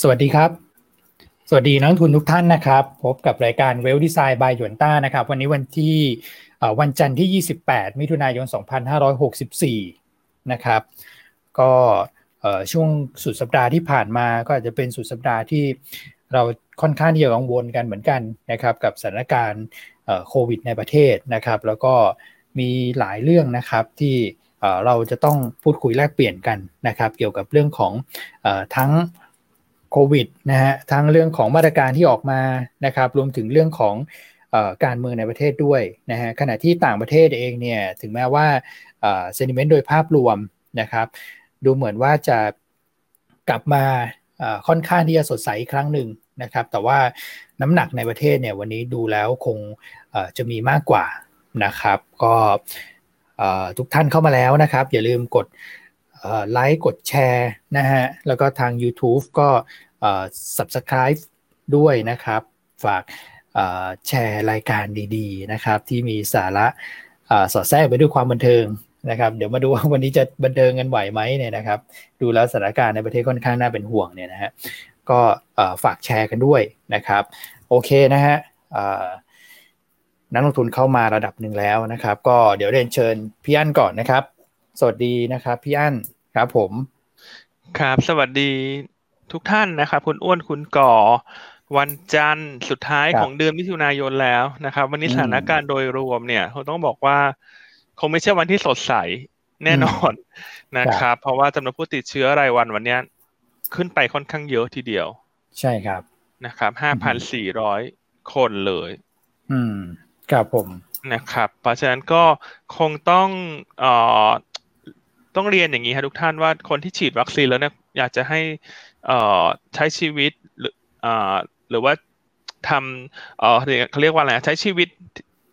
สวัสดีครับ สวัสดีนักทุนทุกท่านนะครับ พบกับรายการเวลดีไซน์บายหยวนต้านะครับ วันนี้วันที่วันจันทร์ที่ 28 มิถุนายน 2564 นะครับ ก็ช่วงสุดสัปดาห์ที่ผ่านมาก็อาจจะเป็นสุดสัปดาห์ที่เราค่อนข้างที่จะกังวลกันเหมือนกันนะครับ กับสถานการณ์โควิดในประเทศนะครับ แล้วก็มีหลายเรื่องนะครับที่เราจะต้องพูดคุยแลกเปลี่ยนกันนะครับ เกี่ยวกับเรื่องของทั้ง โควิดนะฮะทั้งเรื่องของมาตรการที่ออกมานะครับ รวมถึงเรื่องของการเมืองในประเทศด้วยนะฮะขณะที่ต่างประเทศเองเนี่ยถึงแม้ว่าเซนิเมนต์โดยภาพรวมนะครับ ดูเหมือนว่าจะกลับมาค่อนข้างที่จะสดใสอีกครั้งหนึ่งนะครับ แต่ว่าน้ำหนักในประเทศเนี่ยวันนี้ดูแล้วคงจะมีมากกว่านะครับ ก็ทุกท่านเข้ามาแล้วนะครับ อย่าลืมกด ไลค์กดแชร์นะฮะ แล้วก็ทาง YouTube ก็ subscribe ด้วยนะครับ ฝากแชร์รายการดีๆนะครับ ที่มีสาระสอดแทรกไปด้วยความบันเทิงนะครับ เดี๋ยวมาดูว่าวันนี้จะบันเทิงกันไหวไหมเนี่ยนะครับ ดูแล้วสถานการณ์ในประเทศค่อนข้างน่าเป็นห่วงเนี่ยนะฮะก็ฝากแชร์กันด้วยนะครับ โอเคนะฮะนักลงทุนเข้ามาระดับหนึ่งแล้วนะครับ ก็เดี๋ยวเรียนเชิญพี่อั้นก่อนนะครับ สวัสดีนะครับ พี่อั้นครับผมครับ สวัสดีทุกท่านนะครับ คุณอ้วนคุณก่อ วันจันทร์สุดท้ายของเดือนมิถุนายนแล้วนะครับ วันนี้สถานการณ์โดยรวมเนี่ยเขาต้องบอกว่า คงไม่ใช่วันที่สดใสแน่นอนนะครับ เพราะว่าจำนวนผู้ติดเชื้อรายวันวันนี้ขึ้นไปค่อนข้างเยอะทีเดียว ใช่ครับนะครับห้าพันสี่ร้อยคนเลย อืมครับผมนะครับ เพราะฉะนั้นก็คงต้องเอ่อ ต้องเรียนอย่างนี้ครับทุกท่านว่าคนที่ฉีดวัคซีนแล้วเนี่ยอยากจะให้เอ่อใช้ชีวิตหรืออ่าหรือว่าทำเอ่อเขาเรียกว่าอะไรใช้ชีวิต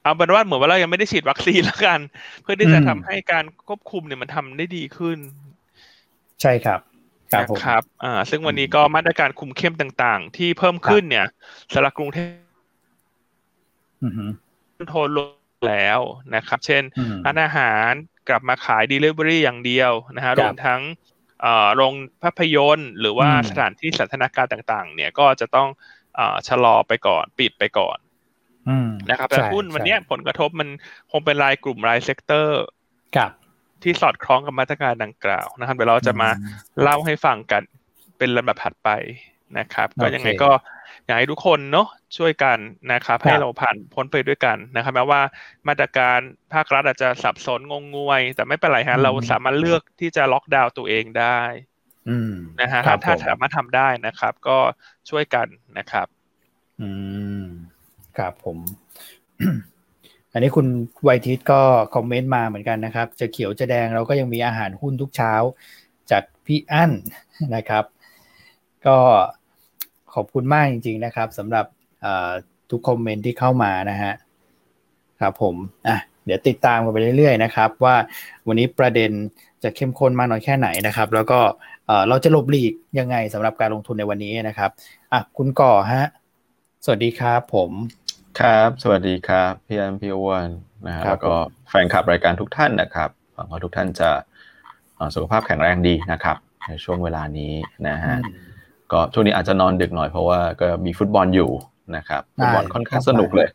เอาเป็นว่าเหมือนว่าเรายังไม่ได้ฉีดวัคซีนแล้วกัน เพื่อที่จะทำให้การควบคุมเนี่ยมันทำได้ดีขึ้น ใช่ครับครับอ่าซึ่งวันนี้ก็มาตรการคุมเข้มต่างๆ ที่เพิ่มขึ้นเนี่ยสำหรับกรุงเทพโทนลงแล้วนะครับ เช่นร้านอาหาร กลับมาขาย Delivery อย่างเดียวนะฮะรวมทั้งโรงภาพยนตร์ หรือว่าสถานที่สันทนาการต่างๆ เนี่ยก็จะต้องชะลอไปก่อนปิดไปก่อนนะครับแต่หุ้นวันนี้ผลกระทบมันคงเป็นรายกลุ่มราย sectorที่สอดคล้องกับมาตรการดังกล่าวนะครับเดี๋ยวเราจะมาเล่าให้ฟังกันเป็นลำดับถัดไปนะครับ ก็ยังไงก็ อยากให้ทุกคนเนาะช่วยกันนะครับให้เราผ่านพ้นไปด้วยกันนะครับแม้ว่ามาตรการภาครัฐอาจจะสับสนงงงวย แต่ไม่เป็นไรฮะเราสามารถเลือกที่จะล็อกดาวน์ตัวเองได้นะฮะถ้าสามารถทำได้นะครับ ก็ช่วยกันนะครับ อืมครับผม อันนี้คุณไวทิตก็คอมเมนต์มาเหมือนกันนะครับ จะเขียวจะแดงเราก็ยังมีอาหารหุ้นทุกเช้า จากพี่อั้นนะครับ ก็ ขอบคุณมากจริง ๆ นะครับสำหรับทุกคอมเมนต์ที่เข้ามานะฮะครับผมอะเดี๋ยวติดตามกันไปเรื่อยๆนะครับ ว่าวันนี้ประเด็นจะเข้มข้นมากน้อยแค่ไหนนะครับ แล้วก็เราจะหลบหลีกยังไงสำหรับการลงทุนในวันนี้นะครับอะคุณก่อฮะสวัสดีครับผมครับ สวัสดีครับพี่อันพี่อ้วนนะฮะแล้วก็แฟนคลับรายการทุกท่านนะครับหวังว่าทุกท่านจะสุขภาพแข็งแรงดีนะครับ ในช่วงเวลานี้นะฮะ ก็ช่วงนี้อาจจะนอนดึกหน่อยเพราะว่าก็มีฟุตบอลอยู่นะครับฟุตบอลค่อนข้างสนุกเลย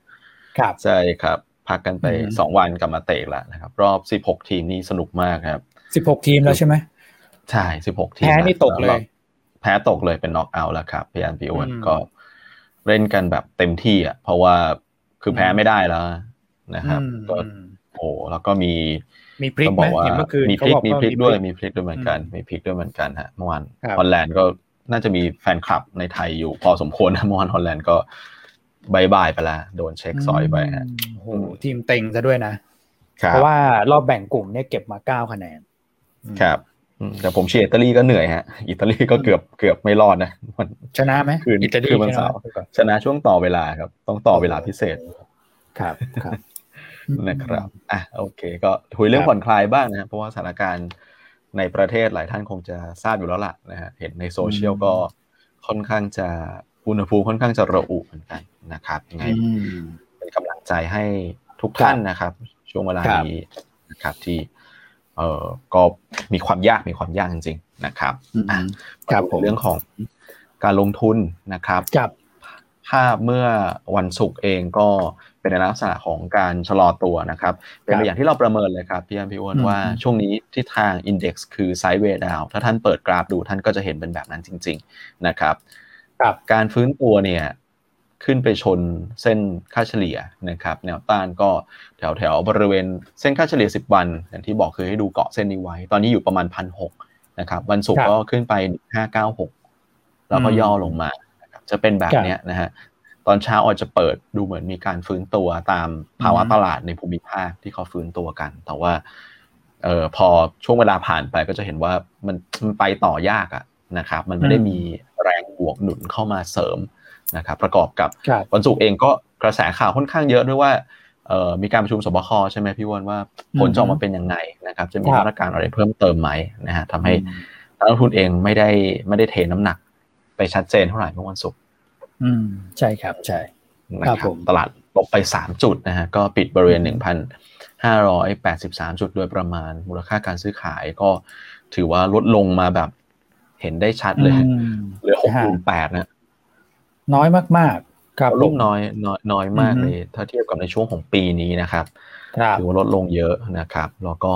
ครับใช่ครับ พักกันไปสองวันกลับมาเตะแล้วนะครับ รอบสิบหกทีมนี่สนุกมากครับสิบหกทีมแล้วใช่ไหมใช่สิบหกทีมแพ้นี่ตกเลย แพ้ตกเลยเป็นน็อกเอาท์แล้วครับพี่อันพี่อ้วนก็เล่นกันแบบเต็มที่อะ เพราะว่าคือแพ้ไม่ได้แล้วนะครับก็โอ้แล้วก็มีมีพลิกไหมเมื่อคืนมีพลิกมีพลิกด้วยมีพลิกด้วยเหมือนกัน มีพลิกด้วยเหมือนกันฮะเมื่อวานฮอลแลนด์ก็ น่าจะมีแฟนคลับในไทยอยู่พอสมควรนะเมื่อวานฮอลแลนด์ก็ bye bye ไปแล้วโดนเช็กสอยไปฮะโอ้โหทีมเต็งซะด้วยนะ เพราะว่ารอบแบ่งกลุ่มเนี่ยเก็บมาเก้าคะแนน ครับแต่ผมเชียร์อิตาลีก็เหนื่อยฮะ อิตาลีก็เกือบเกือบไม่รอดนะมันชนะไหมคืนอิตาลีคือมันสาวชนะช่วงต่อเวลาครับ ต้องต่อเวลาพิเศษ ครับครับนะครับอะโอเค ก็คุยเรื่องผ่อนคลายบ้างนะเพราะว่าสถานการณ์ ในประเทศหลายท่านคงจะทราบอยู่แล้วล่ะนะฮะเห็นในโซเชียลก็ค่อนข้างจะอุณหภูมิค่อนข้างจะระอุเหมือนกันนะครับยังไงเป็นกำลังใจให้ทุกท่านนะครับ ช่วงเวลานี้นะครับที่เอ่อก็มีความยากมีความยากจริง ๆ นะครับครับเรื่องของการลงทุนนะครับกับภาพเมื่อวันศุกร์เองก็ เป็นในลักษณะของการชะลอตัวนะครับ เป็นอย่างที่เราประเมินเลยครับพี่อันพี่อ้วนว่าช่วงนี้ที่ทางอินเด็กซ์คือไซด์เวย์ดาวถ้าท่านเปิดกราฟดูท่านก็จะเห็นเป็นแบบนั้นจริง ๆนะครับการฟื้นตัวเนี่ยขึ้นไปชนเส้นค่าเฉลี่ยนะครับ แนวต้านก็แถวแถวบริเวณเส้นค่าเฉลี่ย 10 วัน อย่างที่บอกคือให้ดูเกาะเส้นนี้ไว้ ตอนนี้อยู่ประมาณพันหนะครับวันศุกร์ก็ขึ้นไป 596 แล้วก็ย่อลงมาจะเป็นแบบนี้นะฮะ ตอนเช้าอาจจะเปิดดูเหมือนมีการฟื้นตัวตามภาวะตลาดในภูมิภาคที่เขาฟื้นตัวกัน แต่ว่าเออพอช่วงเวลาผ่านไปก็จะเห็นว่ามันมันไปต่อยากอะนะครับ มันไม่ได้มีแรงบวกหนุนเข้ามาเสริมนะครับ ประกอบกับวันศุกร์เองก็กระแสข่าวค่อนข้างเยอะด้วยว่าเออมีการประชุมสบคใช่ไหมพี่วอนว่าผลจะออกมาเป็นยังไงนะครับ จะมีมาตรการอะไรเพิ่มเติมไหมนะฮะทำให้นักลงทุนเองไม่ได้ไม่ได้เทน้ำหนักไปชัดเจนเท่าไหร่เมื่อวันศุกร์ อืมใช่ครับใช่ครับผมตลาดลบไปสามจุดนะฮะก็ปิดบริเวณหนึ่งพันห้าร้อยแปดสิบสามจุดโดยประมาณมูลค่าการซื้อขายก็ถือว่าลดลงมาแบบเห็นได้ชัดเลยเหลือหกหมื่นแปดนะน้อยมากๆครับลดน้อยน้อยน้อยมากเลย ถ้าเทียบกับในช่วงของปีนี้นะครับถือว่าลดลงเยอะนะครับ แล้วก็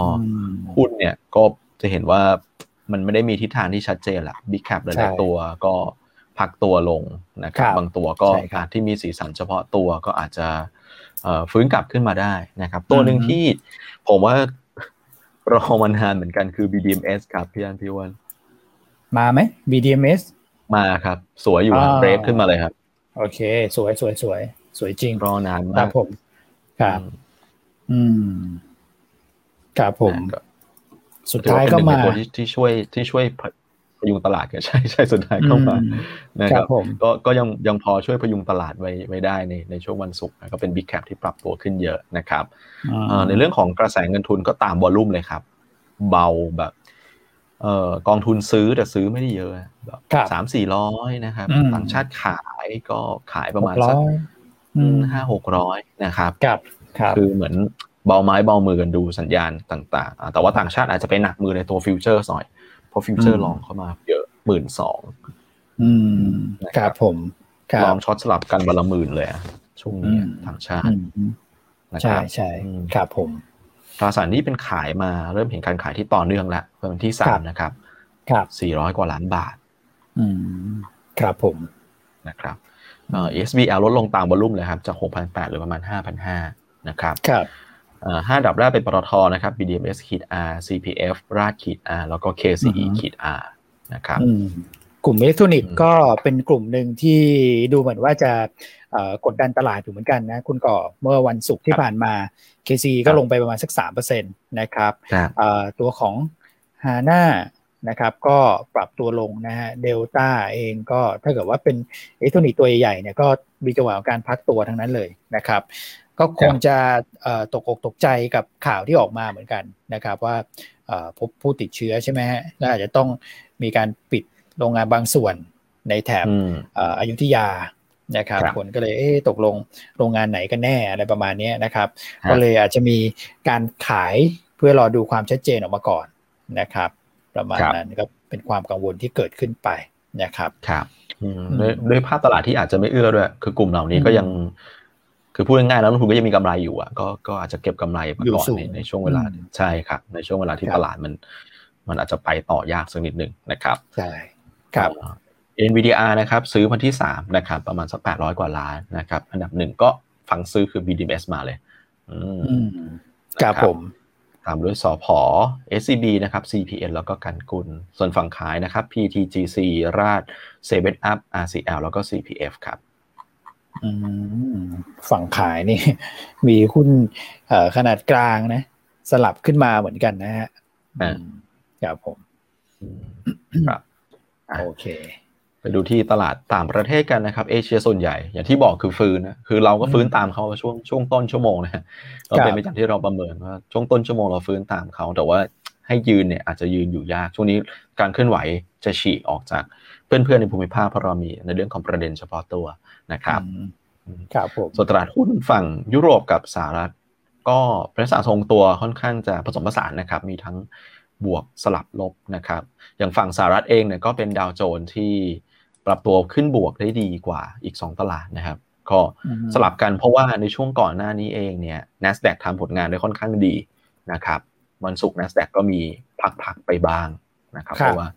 หุ้นเนี่ยก็จะเห็นว่ามันไม่ได้มีทิศทางที่ชัดเจนละบิ๊กแคปหลายตัวก็ พักตัวลงนะครับบางตัวก็อาจที่มีสีสันเฉพาะตัวก็อาจจะฟื้นกลับขึ้นมาได้นะครับ ตัวหนึ่งที่ผมว่ารอมานานเหมือนกันคือ BDMs ครับพี่อันพี่วันมาไหม BDMs มาครับ สวยอยู่เบรกขึ้นมาเลยครับ โอเค สวยสวยสวย สวยจริงรอนานมากครับผมครับอืมครับผม สุดท้ายก็มาที่ช่วยที่ช่วย พยุงตลาดก็ใช่ใช่สุดท้ายเข้ามานะครับก็ก็ยังยังพอช่วยพยุงตลาดไว้ไว้ได้ในในช่วงวันศุกร์ก็เป็นบิ๊กแคปที่ปรับตัวขึ้นเยอะนะครับในเรื่องของกระแสเงินทุนก็ตาม volume เลยครับ เบาแบบเอ่อกองทุนซื้อแต่ซื้อไม่ได้เยอะแบบสามสี่ร้อยนะครับต่างชาติขายก็ขายประมาณสักห้าหกร้อยนะครับคือเหมือนเบาไม้เบามือกันดูสัญญาณต่าง ๆ แต่ว่าต่างชาติอาจจะไปหนักมือในตัว future หน่อย เพราะ future long เข้ามาเยอะหมื่นสองครับผม long short สลับกันบละหมื่นเลยช่วงนี้ทางชาติใช่ใช่ครับผมตราสารนี้เป็นขายมาเริ่มเห็นการขายที่ต่อเนื่องแล้วเป็นที่สามนะครับ ครับสี่ร้อยกว่าล้านบาท อืมครับผมนะครับเอ SBL ลดลงตามวอลุ่มเลยครับ จากหกพันแปดหรือประมาณห้าพันห้านะครับ ครับ ห้าดับแรกเป็นปตทนะครับ BDMs ขีด R CPF ราดขีด R แล้วก็ KCE ขีด R นะครับกลุ่มอิเล็กทรอนิกส์ก็เป็นกลุ่มหนึ่งที่ดูเหมือนว่าจะกดดันตลาดอยู่เหมือนกันนะคุณก่อเมื่อวันศุกร์ที่ผ่านมา KCE ก็ลงไปประมาณสักสามเปอร์เซ็นตนะครับตัวของฮาน่านะครับก็ปรับตัวลงนะฮะเดลต้าเองก็ถ้าเกิดว่าเป็นอิเล็กทรอนิกส์ตัวใหญ่เนี่ยก็มีจังหวะการพักตัวทั้งนั้นเลยนะครับ ก็คงจะตกอกตกใจกับข่าวที่ออกมาเหมือนกันนะครับว่าพบผู้ติดเชื้อใช่ไหมฮะและอาจจะต้องมีการปิดโรงงานบางส่วนในแถบอยุธยานะครับคนก็เลยเอ๊ตกลงโรงงานไหนกันแน่อะไรประมาณนี้นะครับ ก็เลยอาจจะมีการขายเพื่อรอดูความชัดเจนออกมาก่อนนะครับ ประมาณนั้นก็เป็นความกังวลที่เกิดขึ้นไปนะครับครับด้วยภาพตลาดที่อาจจะไม่เอื้อด้วย คือกลุ่มเหล่านี้ก็ยัง คือพูดง่ายๆแล้วลงทุนก็ยังมีกำไรอยู่อะก็ก็อาจจะเก็บกำไรมาก่อนในในช่วงเวลาใช่ครับ ในช่วงเวลาที่ตลาดมัน มันอาจจะไปต่อยากสักนิดหนึ่งนะครับใช่ครับ NVDR นะครับซื้อวันที่สามนะครับประมาณสักแปดร้อยกว่าล้านนะครับอันดับหนึ่งก็ฝั่งซื้อคือ BDMs มาเลยอืมครับผมตามด้วยสอพอ SCB นะครับ CPN แล้วก็กันกุล ส่วนฝั่งขายนะครับ PTGC ราดเซเว่นอัพ RCL แล้วก็ CPF ครับ ฝั่งขายนี่ มีหุ้นขนาดกลางนะ สลับขึ้นมาเหมือนกันนะฮะครับผมครับโอเค ไปดูที่ตลาดต่างประเทศกันนะครับ เอเชียส่วนใหญ่ อย่างที่บอกคือฟื้นนะคือเราก็ฟื้นตามเขาช่วงช่วงต้นชั่วโมงนะก็เป็นไปอย่างที่เราประเมินว่าช่วงต้นชั่วโมงเราฟื้นตามเขาแต่ว่าให้ยืนเนี่ยอาจจะยืนอยู่ยาก ช่วงนี้การเคลื่อนไหวจะฉีกออกจาก เพื่อนๆในภูมิภาคเพราะเรามีในเรื่องของประเด็นเฉพาะตัวนะครับครับผมส่วนตลาดหุ้นฝั่งยุโรปกับสหรัฐ ก็เป็นลักษณะทรงตัวค่อนข้างจะผสมผสานนะครับ มีทั้งบวกสลับลบนะครับ อย่างฝั่งสหรัฐเองเนี่ยก็เป็นดาวโจนที่ปรับตัวขึ้นบวกได้ดีกว่าอีก 2 ตลาดนะครับ ก็สลับกันเพราะว่าในช่วงก่อนหน้านี้เองเนี่ย NASDAQ ทำผลงานได้ค่อนข้างดีนะครับ วันศุกร์ NASDAQ ก็มีพักๆไปบ้างนะครับ เพราะว่า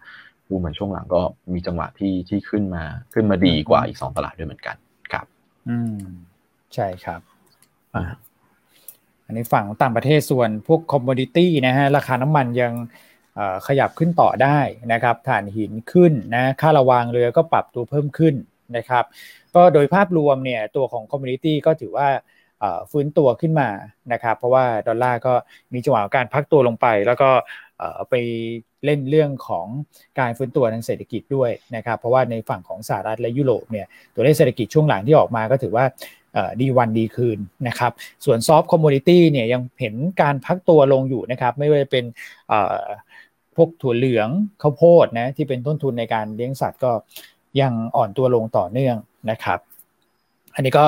ดูเหมือนช่วงหลังก็มีจังหวะที่ที่ขึ้นมาขึ้นมาดีกว่าอีก2ตลาดด้วยเหมือนกันครับ อืมใช่ครับอ่าอันนี้ฝั่งต่างประเทศส่วนพวก commodity นะฮะราคาน้ำมันยังขยับขึ้นต่อได้นะครับถ่านหินขึ้นนะค่าระวางเรือก็ปรับตัวเพิ่มขึ้นนะครับ ก็โดยภาพรวมเนี่ยตัวของ commodity ก็ถือว่าฟื้นตัวขึ้นมานะครับ เพราะว่าดอลลาร์ก็มีจังหวะการพักตัวลงไป แล้วก็ไป เล่นเรื่องของการฟื้นตัวทางเศรษฐกิจด้วยนะครับ เพราะว่าในฝั่งของสหรัฐและยุโรปเนี่ยตัวเลขเศรษฐกิจช่วงหลังที่ออกมาก็ถือว่าดีวันดีคืนนะครับ ส่วน soft commodity เนี่ยยังเห็นการพักตัวลงอยู่นะครับ ไม่ว่าจะเป็นพวกถั่วเหลืองข้าวโพดนะที่เป็นต้นทุนในการเลี้ยงสัตว์ก็ยังอ่อนตัวลงต่อเนื่องนะครับอันนี้ก็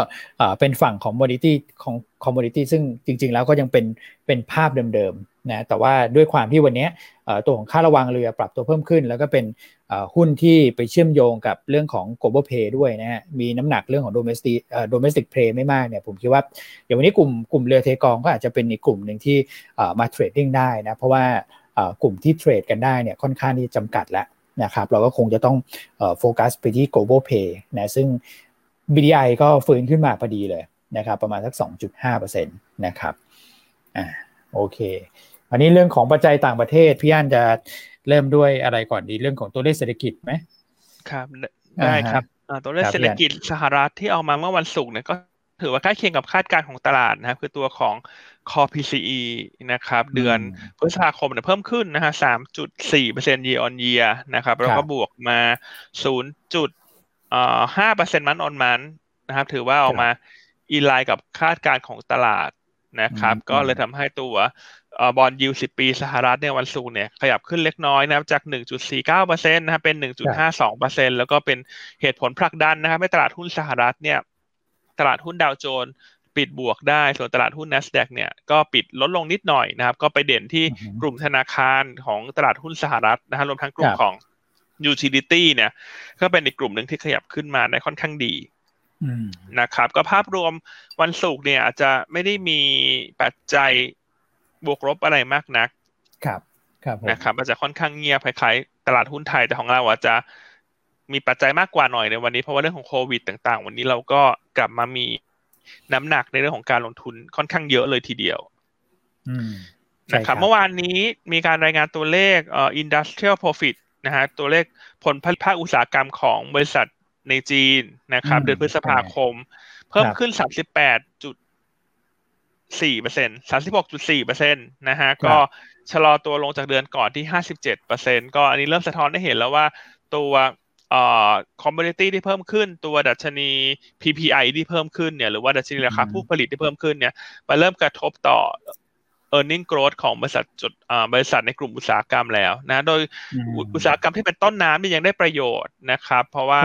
เป็นฝั่งของ commodity ของ commodity ซึ่งจริง ๆ แล้วก็ยังเป็นเป็นภาพเดิม นะแต่ว่าด้วยความที่วันนี้ตัวของค่าระวังเรือปรับตัวเพิ่มขึ้น แล้วก็เป็นหุ้นที่ไปเชื่อมโยงกับเรื่องของ global play ด้วยนะฮะมีน้ำหนักเรื่องของ domestic domestic play ไม่มากเนี่ยผมคิดว่าอย่างวันนี้กลุ่มกลุ่มเรือเทกองก็อาจจะเป็นอีกกลุ่มหนึ่งที่มา trading ได้นะเพราะว่ากลุ่มที่เทรดกันได้เนี่ยค่อนข้างที่จำกัดแล้วนะครับเราก็คงจะต้องโฟกัสไปที่ global pay นะซึ่ง BDI ก็ฟื้นขึ้นมาพอดีเลยนะครับประมาณสัก 2.5%นะครับอ่าโอเค อันนี้เรื่องของปัจจัยต่างประเทศพี่อันจะเริ่มด้วยอะไรก่อนดีเรื่องของตัวเลขเศรษฐกิจไหมครับได้ครับตัวเลขเศรษฐกิจสหรัฐที่ออกมาเมื่อวันศุกร์เนี่ยก็ถือว่าใกล้เคียงกับคาดการณ์ของตลาดนะครับ คือตัวของ Core PCE นะครับ เดือนพฤษภาคมเนี่ยเพิ่มขึ้นนะฮะสามจุดสี่เปอร์เซ็นต์ year on year นะครับ แล้วก็บวกมาศูนย์จุดห้าเปอร์เซ็นต์มันออนมันนะครับ ถือว่าออกมาอินไลน์กับคาดการณ์ของตลาดนะครับ ก็เลยทำให้ตัว บอลยูสิบปีสหรัฐเนี่ยวันศุกร์เนี่ยขยับขึ้นเล็กน้อยนะครับจาก 1.49%นะครับเป็น 1.52%แล้วก็เป็นเหตุผลผลักดันนะครับให้ตลาดหุ้นสหรัฐเนี่ยตลาดหุ้นดาวโจนส์ปิดบวกได้ ส่วนตลาดหุ้น NASDAQ เนี่ยก็ปิดลดลงนิดหน่อยนะครับ ก็ไปเด่นที่กลุ่มธนาคารของตลาดหุ้นสหรัฐนะฮะรวมทั้งกลุ่มของ utility เนี่ยก็เป็นอีกกลุ่มหนึ่งที่ขยับขึ้นมาได้ค่อนข้างดีนะครับ ก็ภาพรวมวันศุกร์เนี่ยอาจจะไม่ได้มีปัจจัย บวกลบอะไรมากนัก ครับ ครับนะครับอาจจะค่อนข้างเงียบคล้ายๆตลาดหุ้นไทยแต่ของเราอาจจะมีปัจจัยมากกว่าหน่อยในวันนี้เพราะว่าเรื่องของโควิดต่าง ๆ วันนี้เราก็กลับมามีน้ำหนักในเรื่องของการลงทุนค่อนข้างเยอะเลยทีเดียวนะครับเมื่อวานนี้มีการรายงานตัวเลขเอ่อ industrial profit นะฮะตัวเลขผลผลิตภาคอุตสาหกรรมของบริษัทในจีนนะครับ เดือนพฤษภาคม เพิ่มขึ้นสาม สิบแปดจุดสี่เปอร์เซ็นสามสิบหกจุดสี่เปอร์เซ็นตนะฮะ ก็ชะลอตัวลงจากเดือนก่อนที่ห้าสิบเจ็ดเปอร์เซ็นก็อันนี้เริ่มสะท้อนได้เห็นแล้วว่าตัวเอ่อ commodity ที่เพิ่มขึ้น ตัวดัชนี PPI ที่เพิ่มขึ้นเนี่ย หรือว่าดัชนีราคาผู้ผลิตที่เพิ่มขึ้นเนี่ยมาเริ่มกระทบต่อ e a r n i n g growth ของบริษัทจุดบริษัทในกลุ่มอุตสาหกรรมแล้วนะโดยอุตสาหกรรมที่เป็นต้นน้ำนี่ยังได้ประโยชน์นะครับ เพราะว่า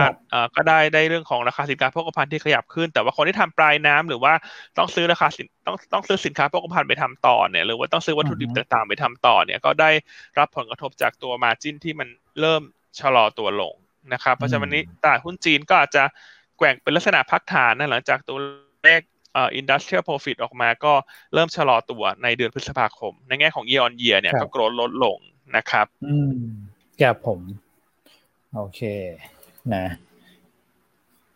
ก็ได้ได้เรื่องของราคาสินค้าโภคภัณฑ์ที่ขยับขึ้น แต่ว่าคนที่ทำปลายน้ำหรือว่าต้องซื้อราคาสินต้องต้องซื้อสินค้าโภคภัณฑ์ไปทำต่อเนี่ยหรือว่าต้องซื้อวัตถุดิบต่างๆ ไปทำต่อเนี่ยก็ได้รับผลกระทบจากตัวมาจินที่มันเริ่มชะลอตัวลงนะครับ เพราะฉะนั้นวันนี้ตลาดหุ้นจีนก็อาจจะแกว่งเป็นลักษณะพักฐานนะหลังจากตัวเลข เอ่อ industrial profit ออกมาก็เริ่มชะลอตัวในเดือนพฤษภาคม ในแง่ของ year on year เนี่ยก็โกรธลดลงนะครับ อืมครับผม โอเค นะ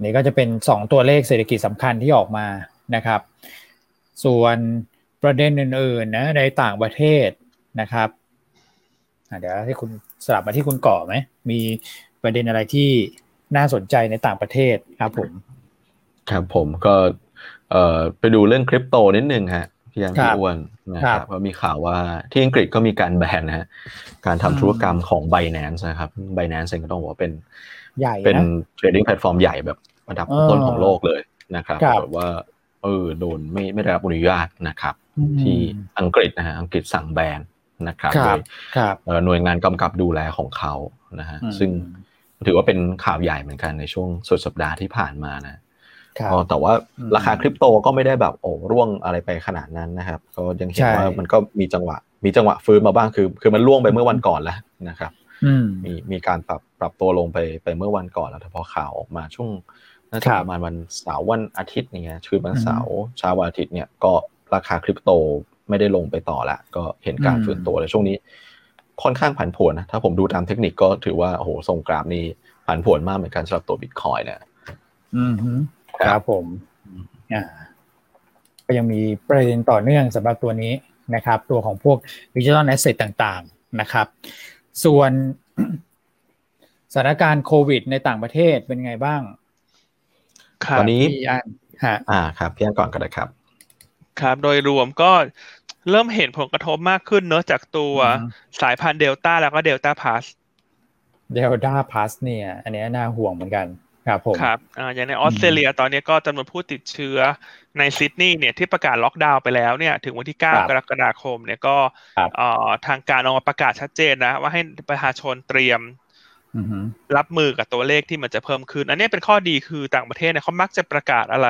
นี่ก็จะเป็นสองตัวเลขเศรษฐกิจสำคัญที่ออกมานะครับ ส่วนประเด็นอื่นๆนะในต่างประเทศนะครับเดี๋ยวให้คุณสลับมาที่คุณก่อไหม มีประเด็นอะไรที่น่าสนใจในต่างประเทศครับผม ครับผมก็ เอ่อไปดูเรื่องคริปโตนิดนึงฮะพี่อันพี่อ้วนนะครับว่ามีข่าวว่าที่อังกฤษก็มีการแบนนะฮะการทำธุรกรรมของ Binance นะครับ b บ n a n c e เองก็ต้องบอกว่าเป็นใหญ่เป็น trading platform ใหญ่แบบระดับต้นของโลกเลยนะครับแบบว่าเออโดนไม่ไม่ได้รับอนุญาตนะครับ ที่อังกฤษนะฮะอังกฤษสั่งแบนนะครับโดยหน่วยงานกำกับดูแลของเขานะฮะซึ่งถือว่าเป็นข่าวใหญ่เหมือนกันในช่วงสุดสัปดาห์ที่ผ่านมานะ แต่ว่าราคาคริปโตก็ไม่ได้แบบโอ้ร่วงอะไรไปขนาดนั้นนะครับ ก็ยังเห็นว่ามันก็มีจังหวะ มีจังหวะฟื้นมาบ้างคือ คือมันร่วงไปเมื่อวันก่อนแล้วนะครับมีมีการปรับปรับตัวลงไปไปเมื่อวันก่อนแล้วแต่พอข่าวออกมาช่วงน่าจะประมาณวันเสาร์วันอาทิตย์เนี่ยคือวันเสาร์เช้าวันอาทิตย์เนี่ยก็ราคาคริปโตไม่ได้ลงไปต่อละก็เห็นการฟื้นตัวเลยช่วงนี้ ค่อนข้างผันผวนนะถ้าผมดูตามเทคนิคก็ถือว่าโอ้โหทรงกราฟนี้ผันผวนมากเหมือนกันสำหรับตัวบิตคอยเนี่ยอืม ครับผมอ่าก็ยังมีประเด็นต่อเนื่องสำหรับตัวนี้นะครับ ตัวของพวกดิจิทัลแอสเซทต่างๆนะครับ ส่วนสถานการณ์โควิดในต่างประเทศเป็นไงบ้างตอนนี้พี่อันฮะอ่าครับพี่อันก่อนก็ได้ครับ ครับ โดยรวมก็เริ่มเห็นผลกระทบมากขึ้นเนอะจากตัวสายพันธุ์เดลต้าแล้วก็เดลต้าพลัสเดลต้าพลัสเนี่ย อันนี้น่าห่วงเหมือนกัน ครับผมครับอ่าอย่างในออสเตรเลียตอนนี้ก็จำนวนผู้ติดเชื้อในซิดนีย์เนี่ยที่ประกาศล็อกดาวน์ไปแล้วเนี่ยถึงวันที่ 9 กรกฎาคมเนี่ยก็ทางการออกมาประกาศชัดเจนนะ ว่าให้ประชาชนเตรียมรับมือกับตัวเลขที่มันจะเพิ่มขึ้น อันนี้เป็นข้อดีคือต่างประเทศเนี่ยเขามักจะประกาศอะไร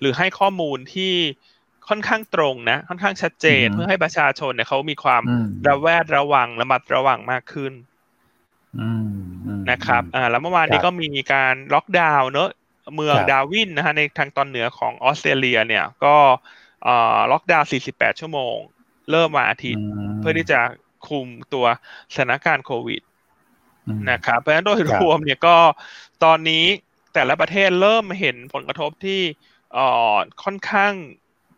หรือให้ข้อมูลที่ค่อนข้างตรงนะ ค่อนข้างชัดเจนเพื่อให้ประชาชนเนี่ยเขามีความระแวดระวังระมัดระวังมากขึ้น นะครับอ่าแล้วเมื่อวานนี้ก็มีการล็อกดาวน์เนอะเมืองดาวินนะฮะในทางตอนเหนือของออสเตรเลียเนี่ยก็อ่าล็อกดาวน์ 48 ชั่วโมง เริ่มวันอาทิตย์ เพื่อที่จะคุมตัวสถานการณ์โควิดนะครับเพราะฉะนั้นโดยรวมเนี่ยก็ตอนนี้แต่ละประเทศเริ่มเห็นผลกระทบที่อ่อค่อนข้าง